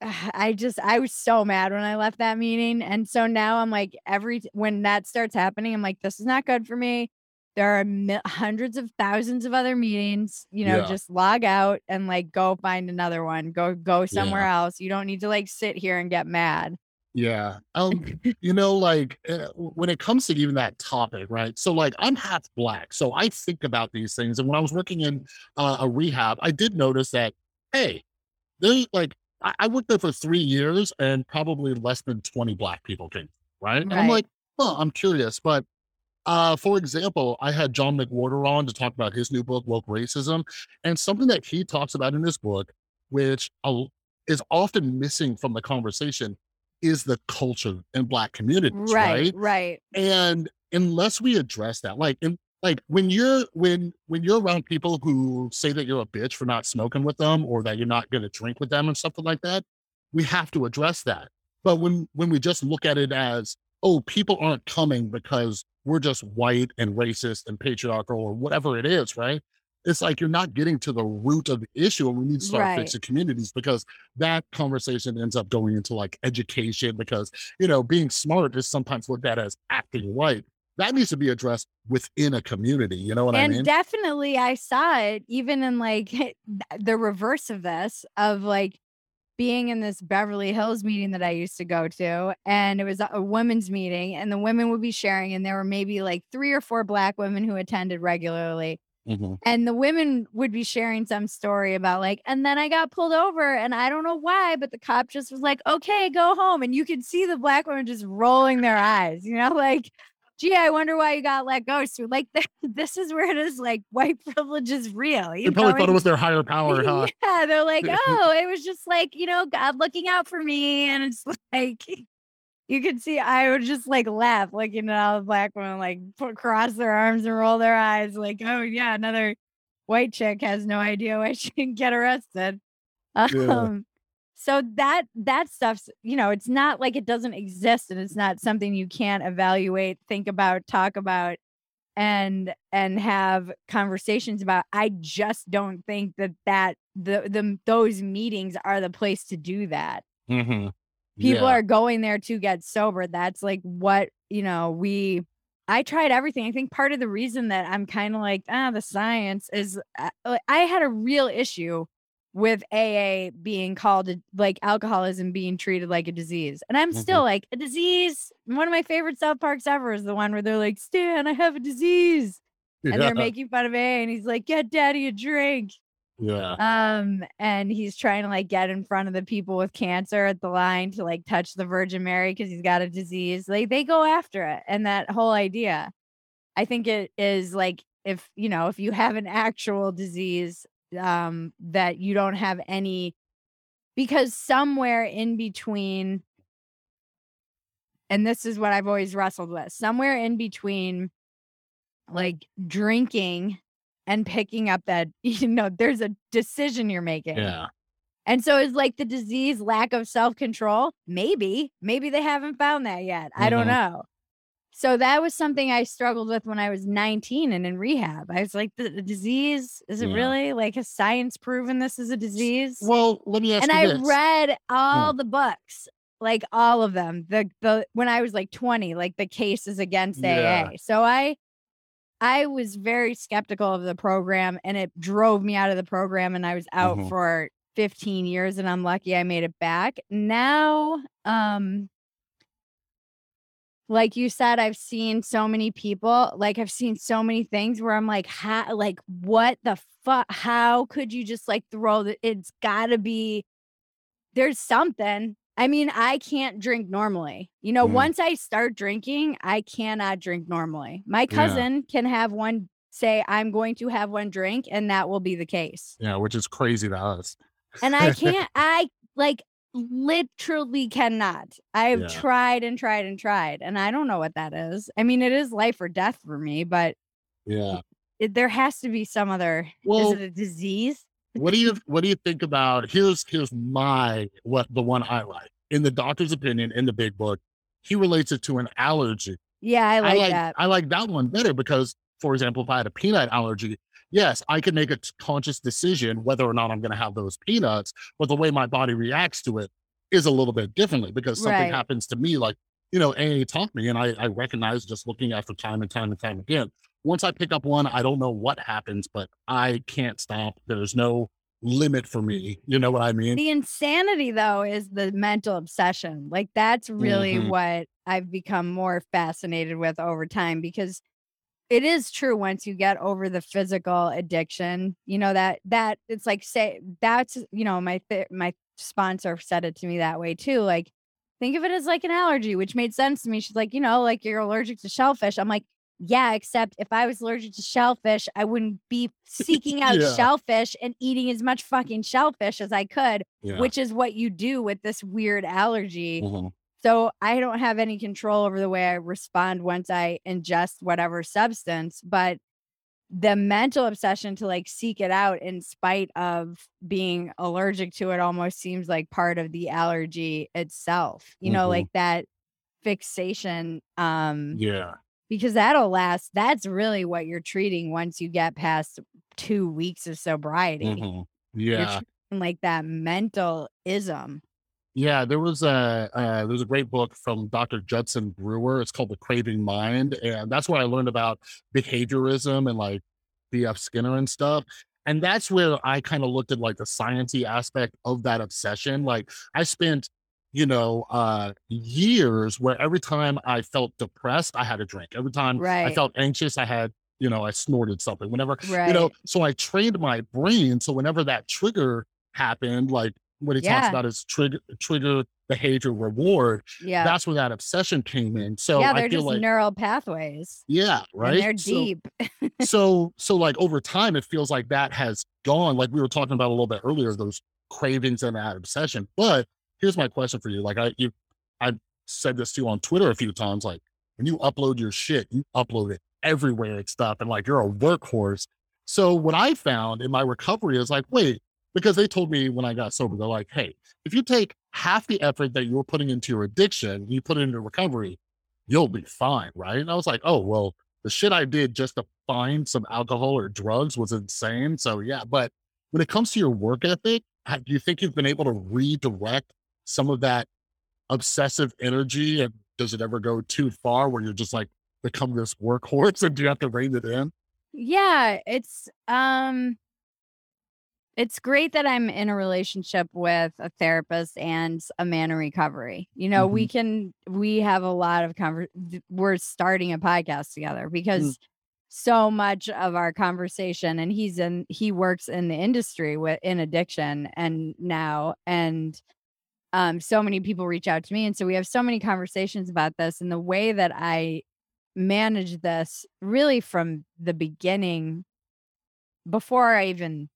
I just I was so mad when I left that meeting. And so now I'm like every when that starts happening, I'm like, this is not good for me. There are mi- hundreds of thousands of other meetings. You know, Yeah. just log out and like go find another one. Go go somewhere Yeah. else. You don't need to like sit here and get mad. Yeah. Um, you know, like uh, when it comes to even that topic, right? So, like, I'm half black, so I think about these things. And when I was working in uh, a rehab, I did notice that, hey, there's like, I, I worked there for three years, and probably less than 20 black people came, right? And I'm like, well, I'm curious, but. Uh, for example, I had John McWhorter on to talk about his new book, Woke Racism, and something that he talks about in his book, which is often missing from the conversation, is the culture in black communities, Right, right? right. And unless we address that, like, in, like when you're when when you're around people who say that you're a bitch for not smoking with them or that you're not going to drink with them and something like that, we have to address that. But when when we just look at it as, oh, people aren't coming because we're just white and racist and patriarchal or whatever it is, right? It's like you're not getting to the root of the issue, and we need to start Right. fixing communities because that conversation ends up going into like education because you know being smart is sometimes looked at as acting white. That needs to be addressed within a community. You know what and I mean? And definitely I saw it even in like the reverse of this of like being in this Beverly Hills meeting that I used to go to and it was a, women's meeting and the women would be sharing and there were maybe like three or four black women who attended regularly Mhm. and the women would be sharing some story about like and then I got pulled over and I don't know why but the cop just was like okay go home and you could see the black women just rolling their eyes you know like gee, I wonder why you got let go. So, like, this is where it is like white privilege is real. They You probably know? thought it was their higher power, huh? yeah, they're like, oh, it was just like, you know, God looking out for me. And it's like, you could see, I would just like laugh, like, you know, all the black women like put, cross their arms and roll their eyes, like, oh, yeah, another white chick has no idea why she can get arrested. Um, so that that stuff's you know it's not like it doesn't exist and it's not something you can't evaluate think about talk about and and have conversations about i just don't think that that the the those meetings are the place to do that Mhm. people Yeah. are going there to get sober that's like what you know we i tried everything i think part of the reason that i'm kind of like ah the science is uh, i had a real issue with aa being called like alcoholism being treated like a disease and i'm Mhm. still like a disease one of my favorite south parks ever is the one where they're like stan i have a disease and they're making fun of aa and he's like get daddy a drink yeah. um, and he's trying to like get in front of the people with cancer at the line to like touch the Virgin Mary because he's got a disease. Like they go after it, and that whole idea, I think it is like if you know if you have an actual disease, um, that you don't have any, because somewhere in between, and this is what I've always wrestled with, somewhere in between, like drinking and picking up that you know there's a decision you're making. Yeah. and so it's like the disease lack of self-control? Maybe. Maybe they haven't found that yet. I don't Mhm. know so that was something i struggled with when i was 19 and in rehab i was like the, the disease is it Yeah. really like has science proven this is a disease Well, let me ask and you i this. Hmm. read all the books like all of them the the when i was like 20 like the cases against Yeah. aa so i i was very skeptical of the program and it drove me out of the program and i was out Mhm. for 15 years and i'm lucky i made it back now um like you said i've seen so many people like i've seen so many things where i'm like how like what the fuck how could you just like throw the it's gotta be there's something i mean i can't drink normally you know Mhm. once i start drinking i cannot drink normally my Yeah. cousin can have one say i'm going to have one drink and that will be the case Yeah, which is crazy to us. and I can't. I like literally cannot. I've Yeah. tried and tried and tried, and I don't know what that is. I mean, it is life or death for me, but Yeah. it, there has to be some other. Well- is it a disease? what do you what do you think about here's here's my what the one I like. In the doctor's opinion, in the big book, he relates it to an allergy. Yeah, I like, like that. I like that one better because, for example, if I had a peanut allergy, yes, I can make a conscious decision whether or not I'm going to have those peanuts, but the way my body reacts to it is a little bit differently because something Right. happens to me, like, you know, AA taught me, and I, I recognize just looking after time and time and time again. Once I pick up one, I don't know what happens, but I can't stop. There's no limit for me. You know what I mean? The insanity though is the mental obsession. Like that's really Mhm. what I've become more fascinated with over time because it is true once you get over the physical addiction, you know that that it's like say that's you know my th- my sponsor said it to me that way too like think of it as like an allergy which made sense to me. She's like, you know, like you're allergic to shellfish. I'm like, yeah, except if I was allergic to shellfish, I wouldn't be seeking out Yeah. shellfish and eating as much fucking shellfish as I could Yeah. which is what you do with this weird allergy. Mhm. So I don't have any control over the way I respond once I ingest whatever substance, but the mental obsession to like seek it out in spite of being allergic to it almost seems like part of the allergy itself. You know, Mhm. like that fixation um Yeah. because that'll last. That's really what you're treating once you get past 2 weeks of sobriety. Mhm. You're Yeah. like that mental ism. Yeah, there was a uh, was a great book from Dr. Judson Brewer. It's called The Craving Mind, and that's where I learned about behaviorism and like B.F. Skinner and stuff. And that's where I kind of looked at like the sciencey aspect of that obsession. Like I spent, you know, uh years where every time I felt depressed, I had a drink. Every time I felt anxious, I had, you know, I snorted something. Whenever Right. you know, so I trained my brain. So whenever that trigger happened, like what he talks about is trigger trigger behavior reward, Yeah. that's where that obsession came in. So yeah, I they're feel just like neural pathways. yeah, right. And they're So- deep. so so like over time it feels like that has gone like we were talking about a little bit earlier those cravings and that obsession but here's my question for you like i you i said this to you on twitter a few times like when you upload your shit you upload it everywhere and stuff and like you're a workhorse so what i found in my recovery is like wait because they told me when i got sober they're like hey if you take half the effort that you were putting into your addiction you put it into recovery you'll be fine right and i was like oh well the shit I did just to find some alcohol or drugs was insane. So yeah, but when it comes to your work ethic, do you think you've been able to redirect some of that obsessive energy? And does it ever go too far where you're just like become this workhorse and do you have to rein it in? Yeah, it's um it's great that I'm in a relationship with a therapist and a man in recovery. You know, we can we have a lot of conver- we're starting a podcast together because so much of our conversation and he's in he works in the industry with in addiction and now and um so many people reach out to me and so we have so many conversations about this and the way that I manage this really from the beginning before I even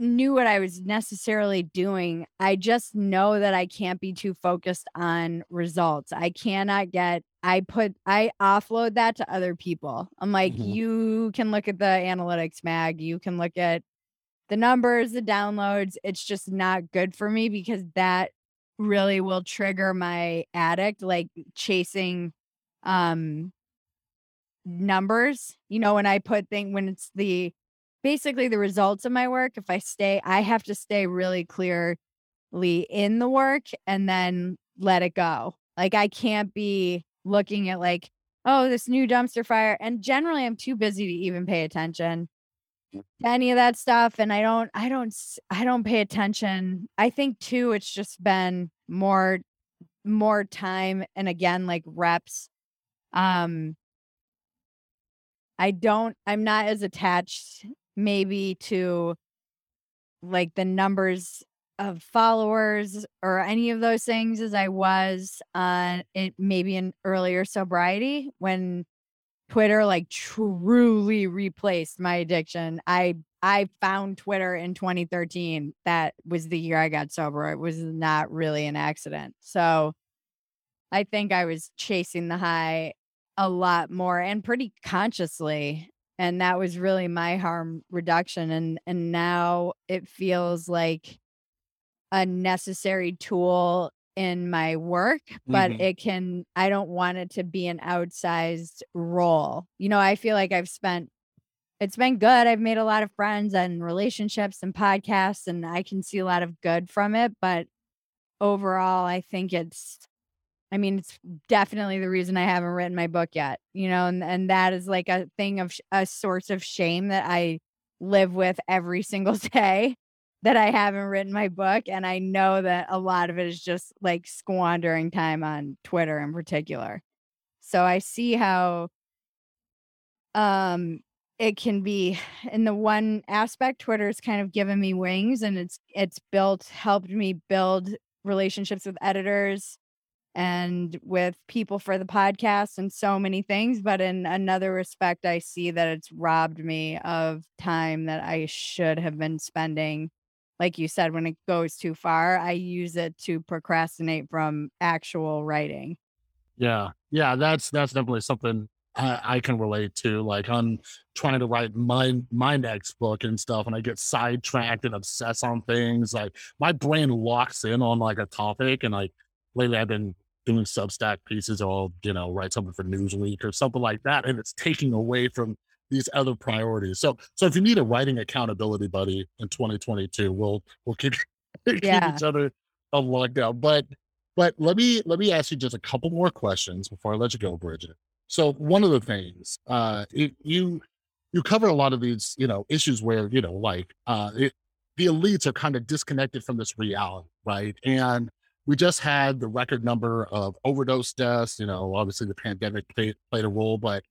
knew what I was necessarily doing. I just know that I can't be too focused on results. I cannot get I put I offload that to other people. I'm like, Mhm. you can look at the analytics mag, you can look at the numbers, the downloads. It's just not good for me because that really will trigger my addict like chasing um numbers. You know, when I put thing when it's the basically the results of my work, if I stay, I have to stay really clearly in the work and then let it go. Like I can't be looking at like, oh, this new dumpster fire. And generally I'm too busy to even pay attention to any of that stuff. And I don't, I don't, I don't pay attention. I think too, it's just been more, more time and again, like reps. Um, I don't, I'm not as attached maybe to like the numbers of followers or any of those things as I was uh, on it maybe in earlier sobriety when Twitter like truly replaced my addiction. I I found Twitter in 2013. That was the year I got sober. It was not really an accident. So I think I was chasing the high a lot more and pretty consciously and that was really my harm reduction and and now it feels like a necessary tool in my work, but Mhm. it can I don't want it to be an outsized role. You know, I feel like I've spent it's been good. I've made a lot of friends and relationships and podcasts, and I can see a lot of good from it. But overall, I think it's, I mean, it's definitely the reason I haven't written my book yet, you know, and, and that is like a thing of sh- a source of shame that I live with every single day that I haven't written my book. And I know that a lot of it is just like squandering time on Twitter in particular. So I see how um it can be in the one aspect twitter's kind of given me wings and it's it's built helped me build relationships with editors and with people for the podcast and so many things but in another respect i see that it's robbed me of time that i should have been spending like you said when it goes too far i use it to procrastinate from actual writing Yeah. Yeah. That's that's definitely something I, I can relate to. Like I'm trying to write my my next book and stuff, and I get sidetracked and obsess on things. Like my brain locks in on like a topic, and like lately I've been doing Substack pieces, or I'll, you know write something for Newsweek or something like that, and it's taking away from these other priorities. So so if you need a writing accountability buddy in 2022, we'll we'll keep keep each other on lockdown. But but let me let me ask you just a couple more questions before I let you go, Bridget. So one of the things uh, it, you you cover a lot of these you know issues where you know like uh, it, the elites are kind of disconnected from this reality, right? And we just had the record number of overdose deaths. You know, obviously the pandemic played, played a role, but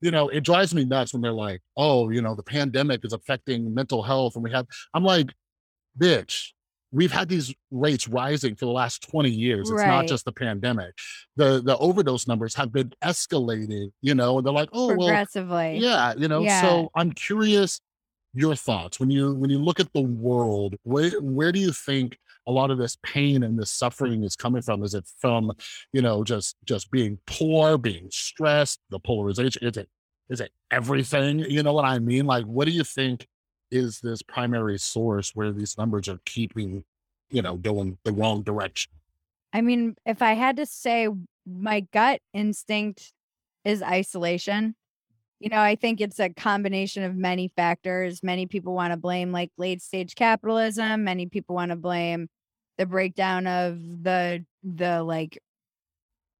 you know it drives me nuts when they're like, oh, you know, the pandemic is affecting mental health, and we have. I'm like, bitch, we've had these rates rising for the last 20 years. It's not just the pandemic. The the overdose numbers have been escalating, you know, and they're like, oh well, yeah, you know. yeah So I'm curious your thoughts when you when you look at the world, where where do you think a lot of this pain and this suffering is coming from? Is it from, you know, just just being poor, being stressed, the polarization? Is it is it everything? You know what I mean? Like, what do you think is this primary source where these numbers are keeping, you know, going the wrong direction? I mean, if I had to say my gut instinct is isolation. You know, I think it's a combination of many factors. Many people want to blame like late stage capitalism. Many people want to blame the breakdown of the the like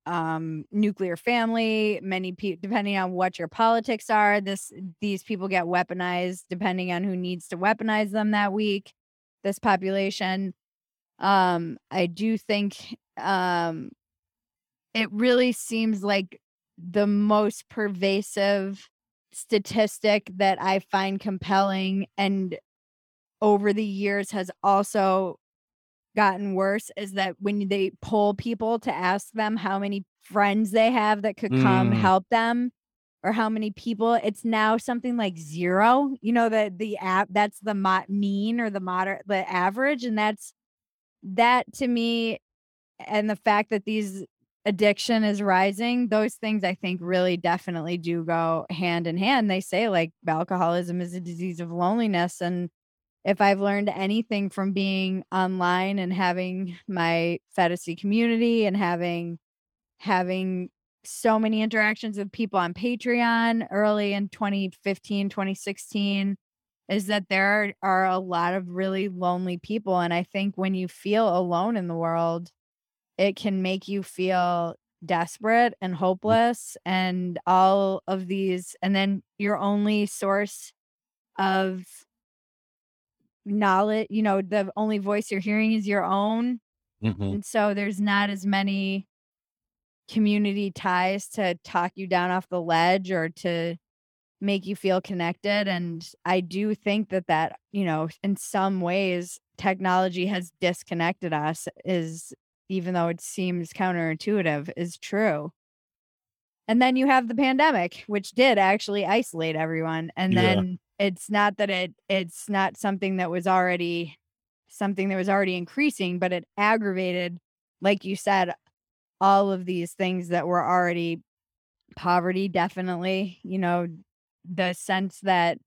um nuclear family many people depending on what your politics are this these people get weaponized depending on who needs to weaponize them that week this population. Um i do think um it really seems like the most pervasive statistic that i find compelling and over the years has also gotten worse is that when they poll people to ask them how many friends they have that could come Mm, help them or how many people it's now something like zero you know the the app that's the mo- mean or the moderate the average and that's that to me and the fact that these addiction is rising those things i think really definitely do go hand in hand. They say like alcoholism is a disease of loneliness and if i've learned anything from being online and having my Phetasy community and having having so many interactions with people on patreon early in 2015 2016 is that there are a lot of really lonely people and i think when you feel alone in the world it can make you feel desperate and mm, hopeless and all of these and then your only source of knowledge you know the only voice you're hearing is your own mhm. and so there's not as many community ties to talk you down off the ledge or to make you feel connected and i do think that that you know in some ways technology has disconnected us is even though it seems counterintuitive is true and then you have the pandemic which did actually isolate everyone and Yeah. then it's not that it it's not something that was already something that was already increasing but it aggravated like you said all of these things that were already poverty definitely you know the sense that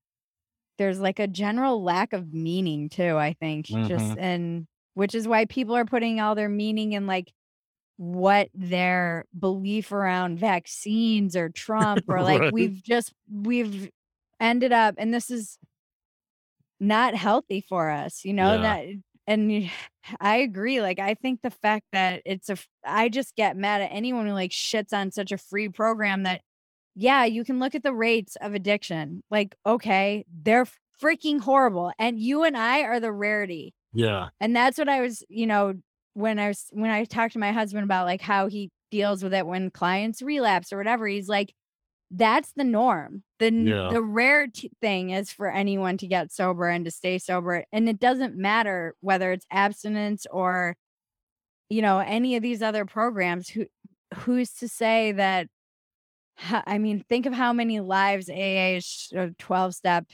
there's like a general lack of meaning too i think just Mhm. in which is why people are putting all their meaning in like what their belief around vaccines or Trump or like Right. we've just we've ended up and this is not healthy for us, you know, Yeah. that and I agree. Like I think the fact that it's a I just get mad at anyone who like shits on such a free program that yeah, you can look at the rates of addiction. Like okay, they're freaking horrible and you and I are the rarity. Yeah. And that's what I was, you know, when I was when I talked to my husband about like how he deals with it when clients relapse or whatever, he's like, that's the norm. The Yeah. the rare t- thing is for anyone to get sober and to stay sober, and it doesn't matter whether it's abstinence or, you know, any of these other programs. Who who's to say that? I mean, think of how many lives AA, or twelve step,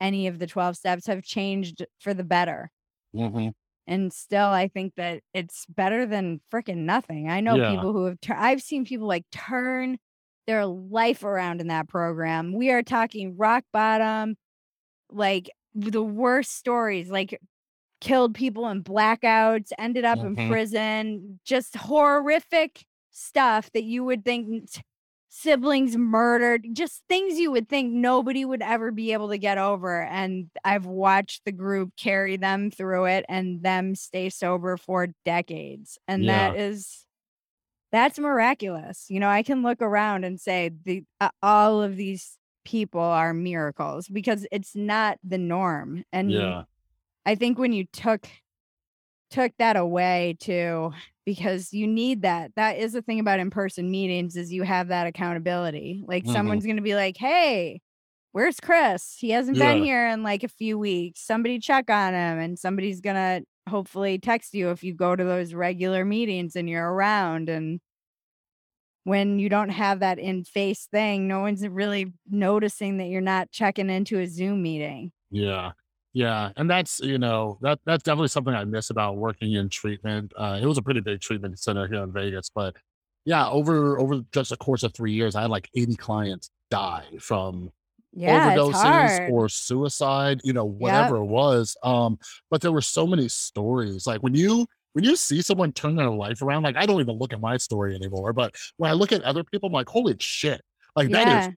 any of the twelve steps have changed for the better. hmm And still, I think that it's better than freaking nothing. I know Yeah. people who have, tur- I've seen people like turn their life around in that program. We are talking rock bottom, like the worst stories, like killed people in blackouts, ended up Mhm. in prison, just horrific stuff that you would think siblings murdered, just things you would think nobody would ever be able to get over. And I've watched the group carry them through it and them stay sober for decades. And Yeah. that is that's miraculous. You know, I can look around and say the uh, all of these people are miracles because it's not the norm. And Yeah. I think when you took took that away too because you need that. That is the thing about in-person meetings is you have that accountability. Like Mhm. someone's going to be like, "Hey, where's Chris? He hasn't been here in like a few weeks. Somebody check on him." And somebody's going to hopefully text you if you go to those regular meetings and you're around and when you don't have that in-face thing, no one's really noticing that you're not checking into a Zoom meeting. Yeah. Yeah. And that's, you know, that that's definitely something I miss about working in treatment. Uh, it was a pretty big treatment center here in Vegas, but yeah, over over just a course of three years, I had like 80 clients die from Yeah, it's overdoses hard. or suicide, you know, whatever it was. Um, but there were so many stories. Like when you when you see someone turn their life around, like I don't even look at my story anymore. But when I look at other people, I'm like, holy shit. Like that Yeah. is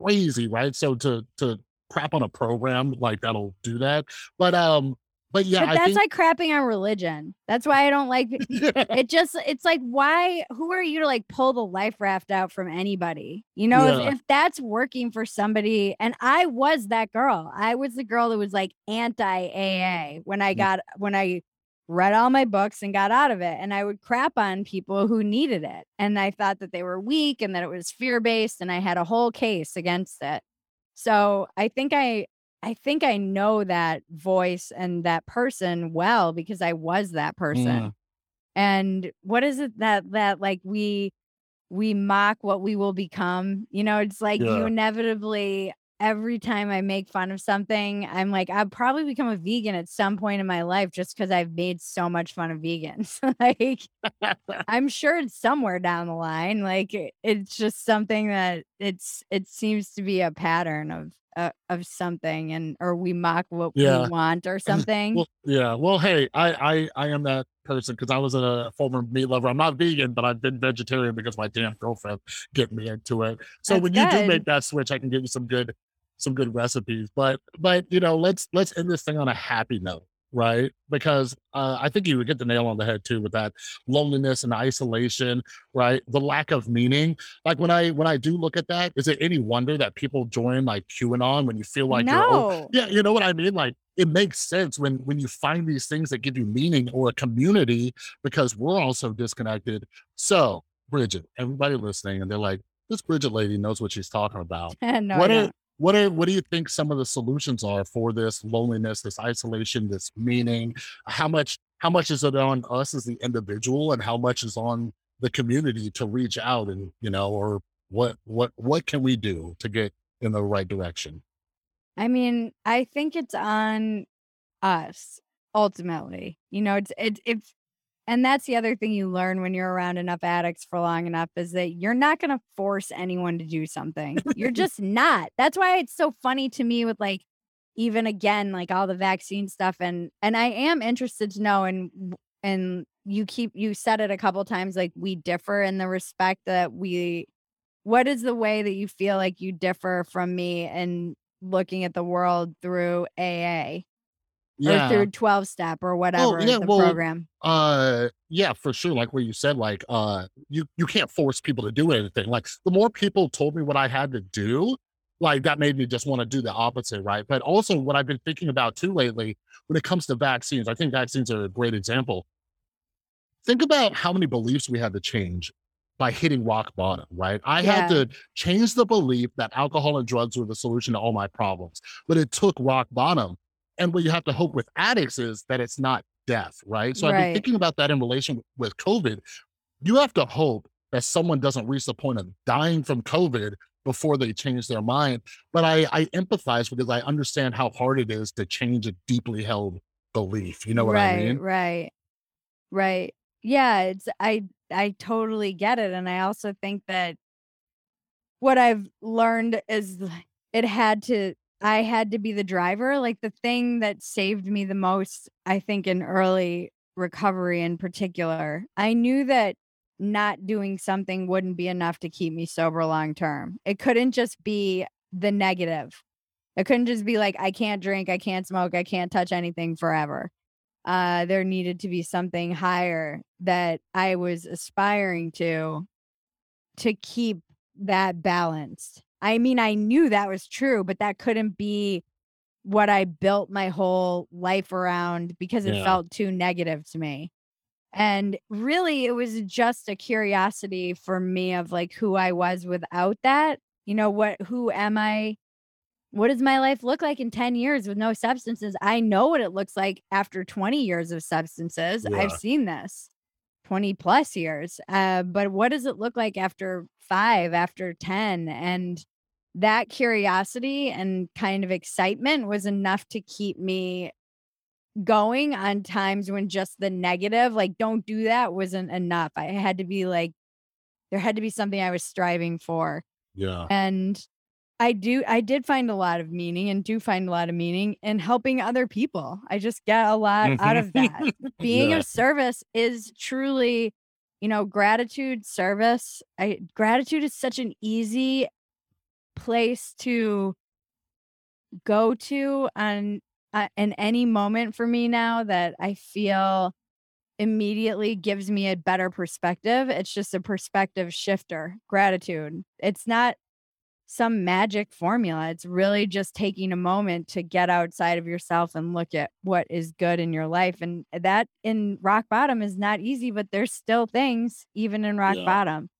crazy, right? So to to crap on a program like that'll do that. But um, but yeah, But that's think like crapping on religion. That's why I don't like yeah, it. Just it's like why? Who are you to like pull the life raft out from anybody? You know, Yeah. if if that's working for somebody, and I was that girl. I was the girl that was like anti AA when I Mm. got when I read all my books and got out of it, and I would crap on people who needed it, and I thought that they were weak and that it was fear based, and I had a whole case against it. So I think I I think I know that voice and that person well because I was that person. Mm, And what is it that that like we we mock what we will become? You know, it's like you inevitably every time I make fun of something, I'm like I'll probably become a vegan at some point in my life just cuz I've made so much fun of vegans. like I'm sure it's somewhere down the line. Like it- it's just something that it's it seems to be a pattern of uh, of something, and or we mock what yeah. we want or something. Well, yeah. Well, hey, I I I am that person because I was a former meat lover. I'm not vegan, but I've been vegetarian because my damn girlfriend get me into it. So That's when you do make that switch, I can give you some good some good recipes. But but you know, let's let's end this thing on a happy note, right? Because uh, I think you would get the nail on the head too with that loneliness and isolation, right? The lack of meaning. Like when I when I do look at that, is it any wonder that people join like QAnon when you feel like no, yeah, you know what I mean? Like it makes sense when when you find these things that give you meaning or a community because we're also disconnected. So, Bridget, everybody listening, and they're like, this Bridget lady knows what she's talking about. no, What are. What are what do you think some of the solutions are for this loneliness, this isolation, this meaning? How much how much is it on us as the individual and how much is on the community to reach out and you know, or what what what can we do to get in the right direction? I mean, I think it's on us ultimately. You know, it's it's and that's the other thing you learn when you're around enough addicts for long enough is that you're not going to force anyone to do something. You're just not. That's why it's so funny to me with like even again like all the vaccine stuff and and I am interested to know and and you keep you said it a couple times like we differ in the respect that we what is the way that you feel like you differ from me and looking at the world through AA Yeah. or through 12 step or Oh, whatever yeah, the well, program. uh, yeah, for sure. Like what you said, like, uh, you you can't force people to do anything. Like the more people told me what I had to do, like that made me just want to do the opposite, right? But also what I've been thinking about too lately when it comes to vaccines, I think vaccines are a great example. Think about how many beliefs we had to change by hitting rock bottom, right? I had to change the belief that alcohol and drugs were the solution to all my problems, but it took rock bottom. And what you have to hope with addicts is that it's not death, right? So I've been thinking about that in relation with COVID. You have to hope that someone doesn't reach the point of dying from COVID before they change their mind. But I, I empathize because I understand how hard it is to change a deeply held belief. You know what right, I mean? right. Right. Yeah, it's I I totally get it and I also think that what I've learned is it had to I had to be the driver. Like the thing that saved me the most, I think in early recovery in particular, I knew that not doing something wouldn't be enough to keep me sober long term. It couldn't just be the negative. It couldn't just be like I can't drink, I can't smoke, I can't touch anything forever. Uh there needed to be something higher that I was aspiring to to keep that balanced. I mean, I knew that was true, but that couldn't be what I built my whole life around because it Yeah. felt too negative to me. And really, it was just a curiosity for me of like who I was without that. You know, what, who am I? What does my life look like in 10 years with no substances? I know what it looks like after 20 years of substances. I've seen this 20 plus years. Uh, but what does it look like after five, after 10? And that curiosity and kind of excitement was enough to keep me going on times when just the negative, like, don't do that, wasn't enough. I had to be like, there had to be something I was striving for. Yeah. And I do, I did find a lot of meaning and do find a lot of meaning in helping other people. I just get a lot out of that. Mm-hmm. Being Yeah. of service is truly, you know, gratitude, service. I gratitude is such an easy place to go to and uh, in any moment for me now that I feel immediately gives me a better perspective. It's just a perspective shifter. Gratitude. It's not some magic formula. It's really just taking a moment to get outside of yourself and look at what is good in your life. And that in rock bottom is not easy, but there's still things even in rock Yeah. bottom.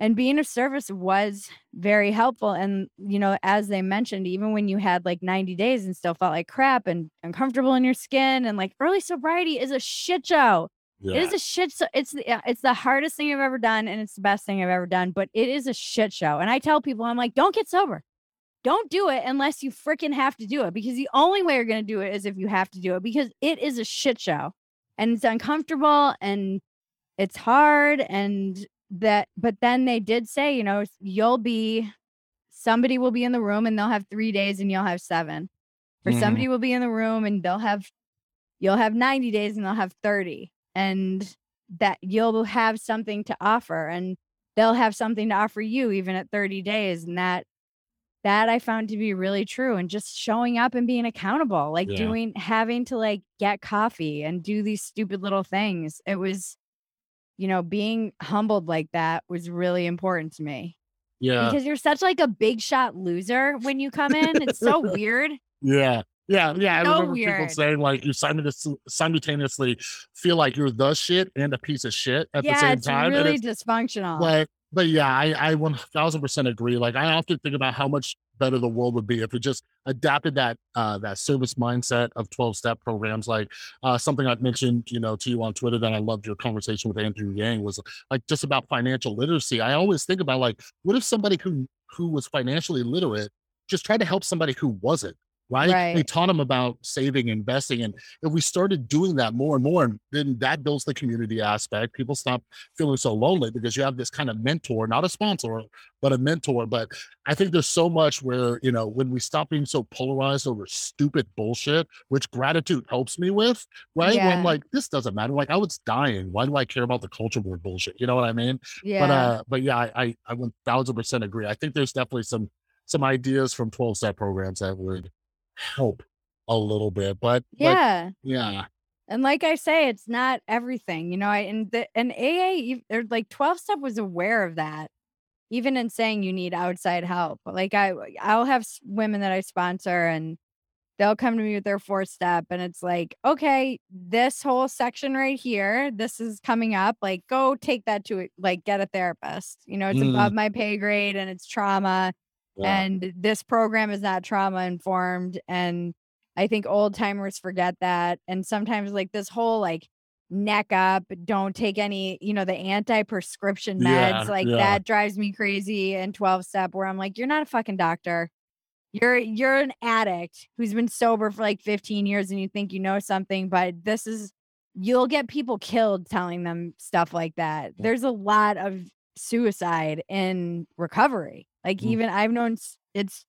And being of service was very helpful. And, you know, as they mentioned, even when you had like 90 days and still felt like crap and uncomfortable in your skin, and like early sobriety is a shit show. It Yeah. is a shit show. It's the, uh, it's the hardest thing I've ever done, and it's the best thing I've ever done. But it is a shit show. And I tell people, I'm like, don't get sober. Don't do it unless you freaking have to do it. Because the only way you're gonna do it is if you have to do it. Because it is a shit show, and it's uncomfortable, and it's hard, and that. But then they did say, you know, you'll be somebody will be in the room, and they'll have three days, and you'll have seven. Or Mhm. somebody will be in the room, and they'll have you'll have 90 days and they'll have 30 and that you'll have something to offer and they'll have something to offer you even at 30 days and that that I found to be really true and just showing up and being accountable like Yeah. doing having to like get coffee and do these stupid little things it was you know being humbled like that was really important to me Yeah. because you're such like a big shot loser when you come in it's so weird Yeah. Yeah. Yeah. I remember weird. people saying like you simultaneously, feel like you're the shit and a piece of shit at the same it's time. really it's- dysfunctional But but yeah, I I one thousand percent agree. Like I often think about how much better the world would be if we just adapted that uh that service mindset of 12 step programs. Like uh something I've mentioned, you know, to you on Twitter that I loved your conversation with Andrew Yang was like just about financial literacy. I always think about like, what if somebody who who was financially literate just tried to help somebody who wasn't? Right? Right. They taught them about saving, investing. And if we started doing that more and more, and then that builds the community aspect. People stop feeling so lonely because you have this kind of mentor, not a sponsor, but a mentor. But I think there's so much where, you know, when we stop being so polarized over stupid bullshit, which gratitude helps me with, right? When I'm like, this doesn't matter. Like I was dying. Why do I care about the culture war bullshit? You know what I mean? Yeah. But uh, but yeah, I I, I one thousand percent agree. I think there's definitely some some ideas from 12 step programs that would help a little bit. But but yeah. yeah. And like I say, it's not everything, you know. I and the and AA ev- or like twelve step was aware of that, even in saying you need outside help. Like I, I'll have s- women that I sponsor, and they'll come to me with their fourth step, and it's like, okay, this whole section right here, this is coming up. Like, go take that to it. Like, get a therapist. You know, it's Mm, above my pay grade, and it's trauma yeah. and this program is not trauma informed and i think old timers forget that and sometimes like this whole like neck up don't take any you know the anti-prescription meds Yeah. like Yeah. that drives me crazy and 12 step where i'm like you're not a fucking doctor you're you're an addict who's been sober for like 15 years and you think you know something but this is you'll get people killed telling them stuff like that there's a lot of suicide in recovery like Mm. even i've known it's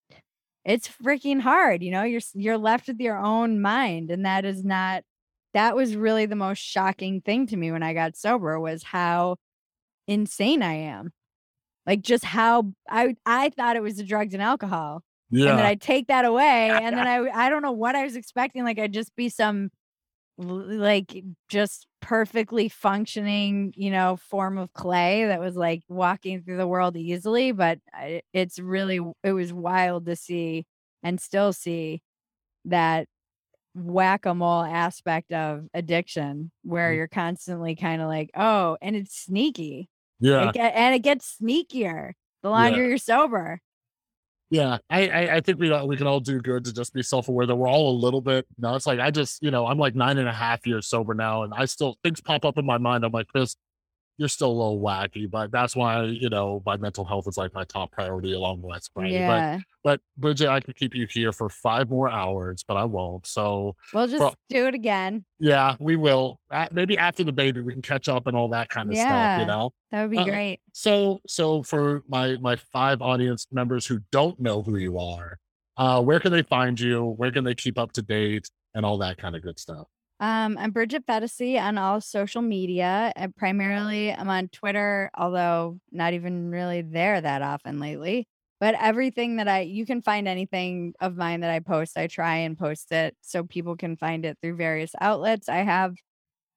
it's freaking hard you know you're you're left with your own mind and that is not that was really the most shocking thing to me when i got sober was how insane i am like just how i i thought it was the drugs and alcohol Yeah. and then I take that away, and then I I don't know what I was expecting. Like I'd just be some like just perfectly functioning, you know, form of clay that was like walking through the world easily. But I, it's really it was wild to see and still see that whack a mole aspect of addiction where Mm. you're constantly kind of like, oh, and it's sneaky. Yeah. It get, and it gets sneakier the Yeah. longer you're sober. Yeah, I, I I think we we can all do good to just be self aware that we're all a little bit. No, it's like I just you know I'm like nine and a half years sober now, and I still things pop up in my mind. I'm like, Chris, you're still a little wacky, but that's why you know my mental health is like my top priority along with. But Yeah. but Bridget, I could keep you here for five more hours, but I won't. So We'll for just do it again. yeah, we will. Uh, maybe after the baby, we can catch up and all that kind of stuff. You Yeah. know. That would be Uh, great. So, so for my my five audience members who don't know who you are, uh, where can they find you? Where can they keep up to date and all that kind of good stuff? Um, I'm Bridget Phetasy on all social media. And primarily, I'm on Twitter, although not even really there that often lately. But everything that I, you can find anything of mine that I post, I try and post it so people can find it through various outlets. I have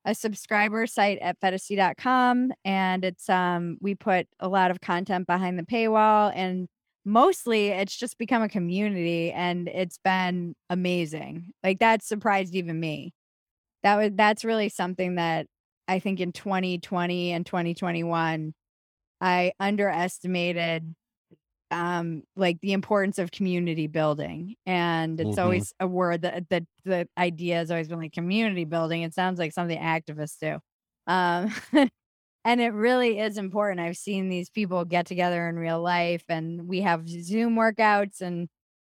a subscriber site at Phetasy.com and it's um we put a lot of content behind the paywall and mostly it's just become a community and it's been amazing like that surprised even me that was that's really something that i think in 2020 and 2021 i underestimated um like the importance of community building and it's Mhm. always a word that that the idea has always been like community building it sounds like something activists do um and it really is important i've seen these people get together in real life and we have zoom workouts and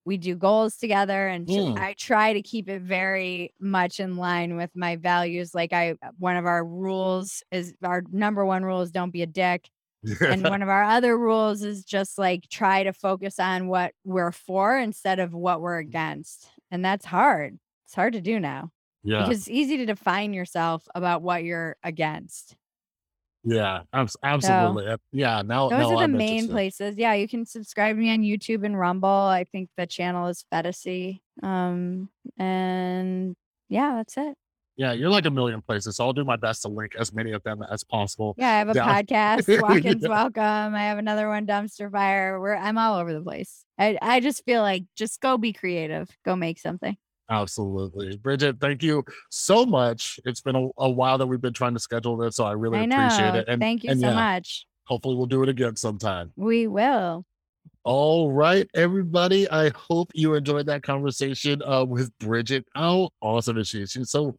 we do goals together and Mm. i try to keep it very much in line with my values like i one of our rules is our number one rule is don't be a dick and one of our other rules is just like try to focus on what we're for instead of what we're against. And that's hard. It's hard to do now yeah, because it's easy to define yourself about what you're against. Yeah, abs- absolutely. Uh, Yeah, now, Those now are the I'm main interested. places. Yeah, you can subscribe to me on YouTube and Rumble. I think the channel is Phetasy. Um, and yeah, that's it. Yeah, you're like a million places. So I'll do my best to link as many of them as possible. Yeah, I have a down. podcast, Walk-ins Yeah. Welcome. I have another one, Dumpster Fire. Where I'm all over the place. I I just feel like just go be creative, go make something. Absolutely. Bridget, thank you so much. It's been a, a while that we've been trying to schedule this, so I really I appreciate it. And Thank you and so yeah, much. hopefully we'll do it again sometime. We will. All right, everybody. I hope you enjoyed that conversation uh, with Bridget. How awesome is she? She's so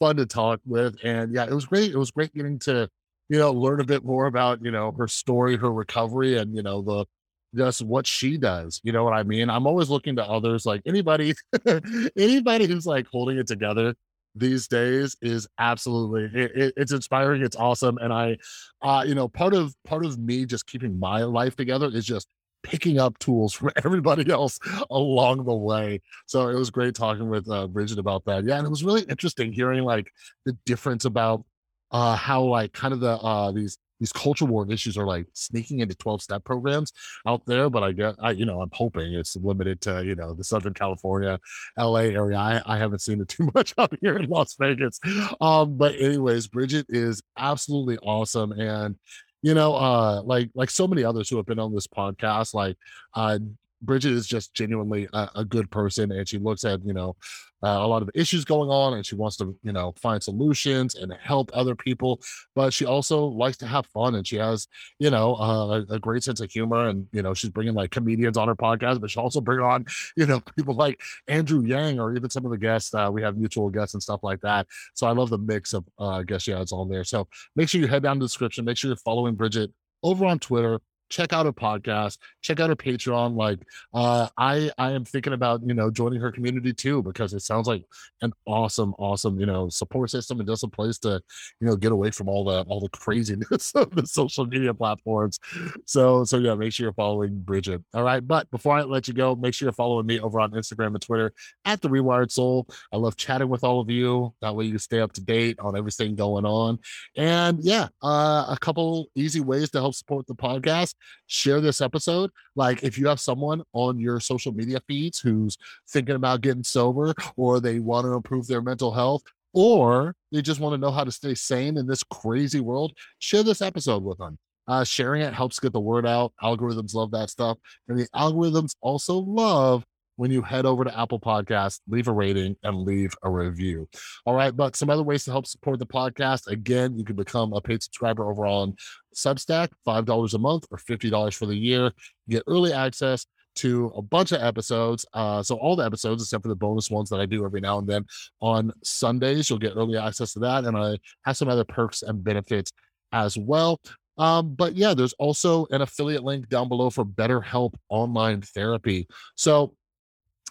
fun to talk with. And yeah, it was great. It was great getting to, you know, learn a bit more about, you know, her story, her recovery, and, you know, the just what she does. You know what I mean? I'm always looking to others like anybody, anybody who's like holding it together these days is absolutely it, it, it's inspiring it's awesome and i uh you know part of part of me just keeping my life together is just picking up tools from everybody else along the way so it was great talking with uh, bridget about that yeah and it was really interesting hearing like the difference about uh how like kind of the uh these these culture war issues are like sneaking into 12 step programs out there but i get i you know i'm hoping it's limited to you know the southern california la area. I, I haven't seen it too much out here in las vegas. Um but anyways bridget is absolutely awesome and you know uh like like so many others who have been on this podcast like uh Bridget is just genuinely a, a, good person and she looks at, you know, uh, a lot of the issues going on and she wants to, you know, find solutions and help other people. But she also likes to have fun and she has, you know, uh, a, great sense of humor. And, you know, she's bringing like comedians on her podcast, but she also bring on, you know, people like Andrew Yang or even some of the guests. Uh, we have mutual guests and stuff like that. So I love the mix of uh, guests she has on there. So make sure you head down to the description. Make sure you're following Bridget over on Twitter check out her podcast, check out her Patreon. Like, uh, I I am thinking about you know joining her community too because it sounds like an awesome, awesome you know support system and just a place to you know get away from all the all the craziness of the social media platforms. So so yeah, make sure you're following Bridget. All right, but before I let you go, make sure you're following me over on Instagram and Twitter at the Rewired Soul. I love chatting with all of you. That way you stay up to date on everything going on. And yeah, uh, a couple easy ways to help support the podcast share this episode. Like if you have someone on your social media feeds who's thinking about getting sober or they want to improve their mental health or they just want to know how to stay sane in this crazy world, share this episode with them. Uh, sharing it helps get the word out. Algorithms love that stuff. And the algorithms also love when you head over to Apple Podcasts, leave a rating and leave a review. All right. But some other ways to help support the podcast. Again, you can become a paid subscriber over on Substack, $5 a month or $50 for the year. You get early access to a bunch of episodes. Uh, so all the episodes, except for the bonus ones that I do every now and then on Sundays, you'll get early access to that. And I have some other perks and benefits as well. Um, but yeah, there's also an affiliate link down below for BetterHelp online therapy. So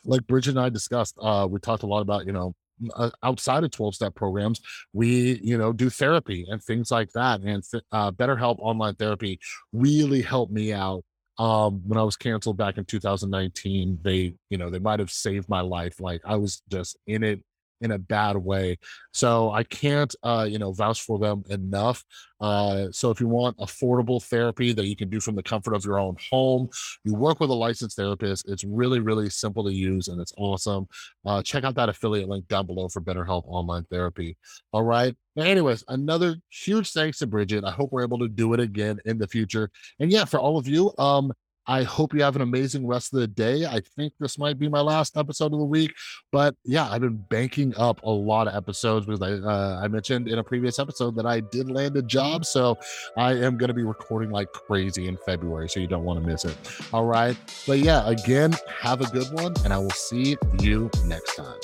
like Bridget and I discussed, uh, we talked a lot about, you know, uh, outside of 12 step programs, we, you know, do therapy and things like that. And uh, BetterHelp online therapy really helped me out. Um, when I was canceled back in 2019, they, you know, they might have saved my life. Like I was just in it in a bad way. So I can't, uh, you know, vouch for them enough. Uh, so if you want affordable therapy that you can do from the comfort of your own home, you work with a licensed therapist. It's really, really simple to use and it's awesome. Uh, check out that affiliate link down below for BetterHelp Online Therapy. All right. Anyways, another huge thanks to Bridget. I hope we're able to do it again in the future. And yeah, for all of you, um, I hope you have an amazing rest of the day. I think this might be my last episode of the week, but yeah, I've been banking up a lot of episodes because I, uh, I mentioned in a previous episode that I did land a job. So I am going to be recording like crazy in February. So you don't want to miss it. All right. But yeah, again, have a good one and I will see you next time.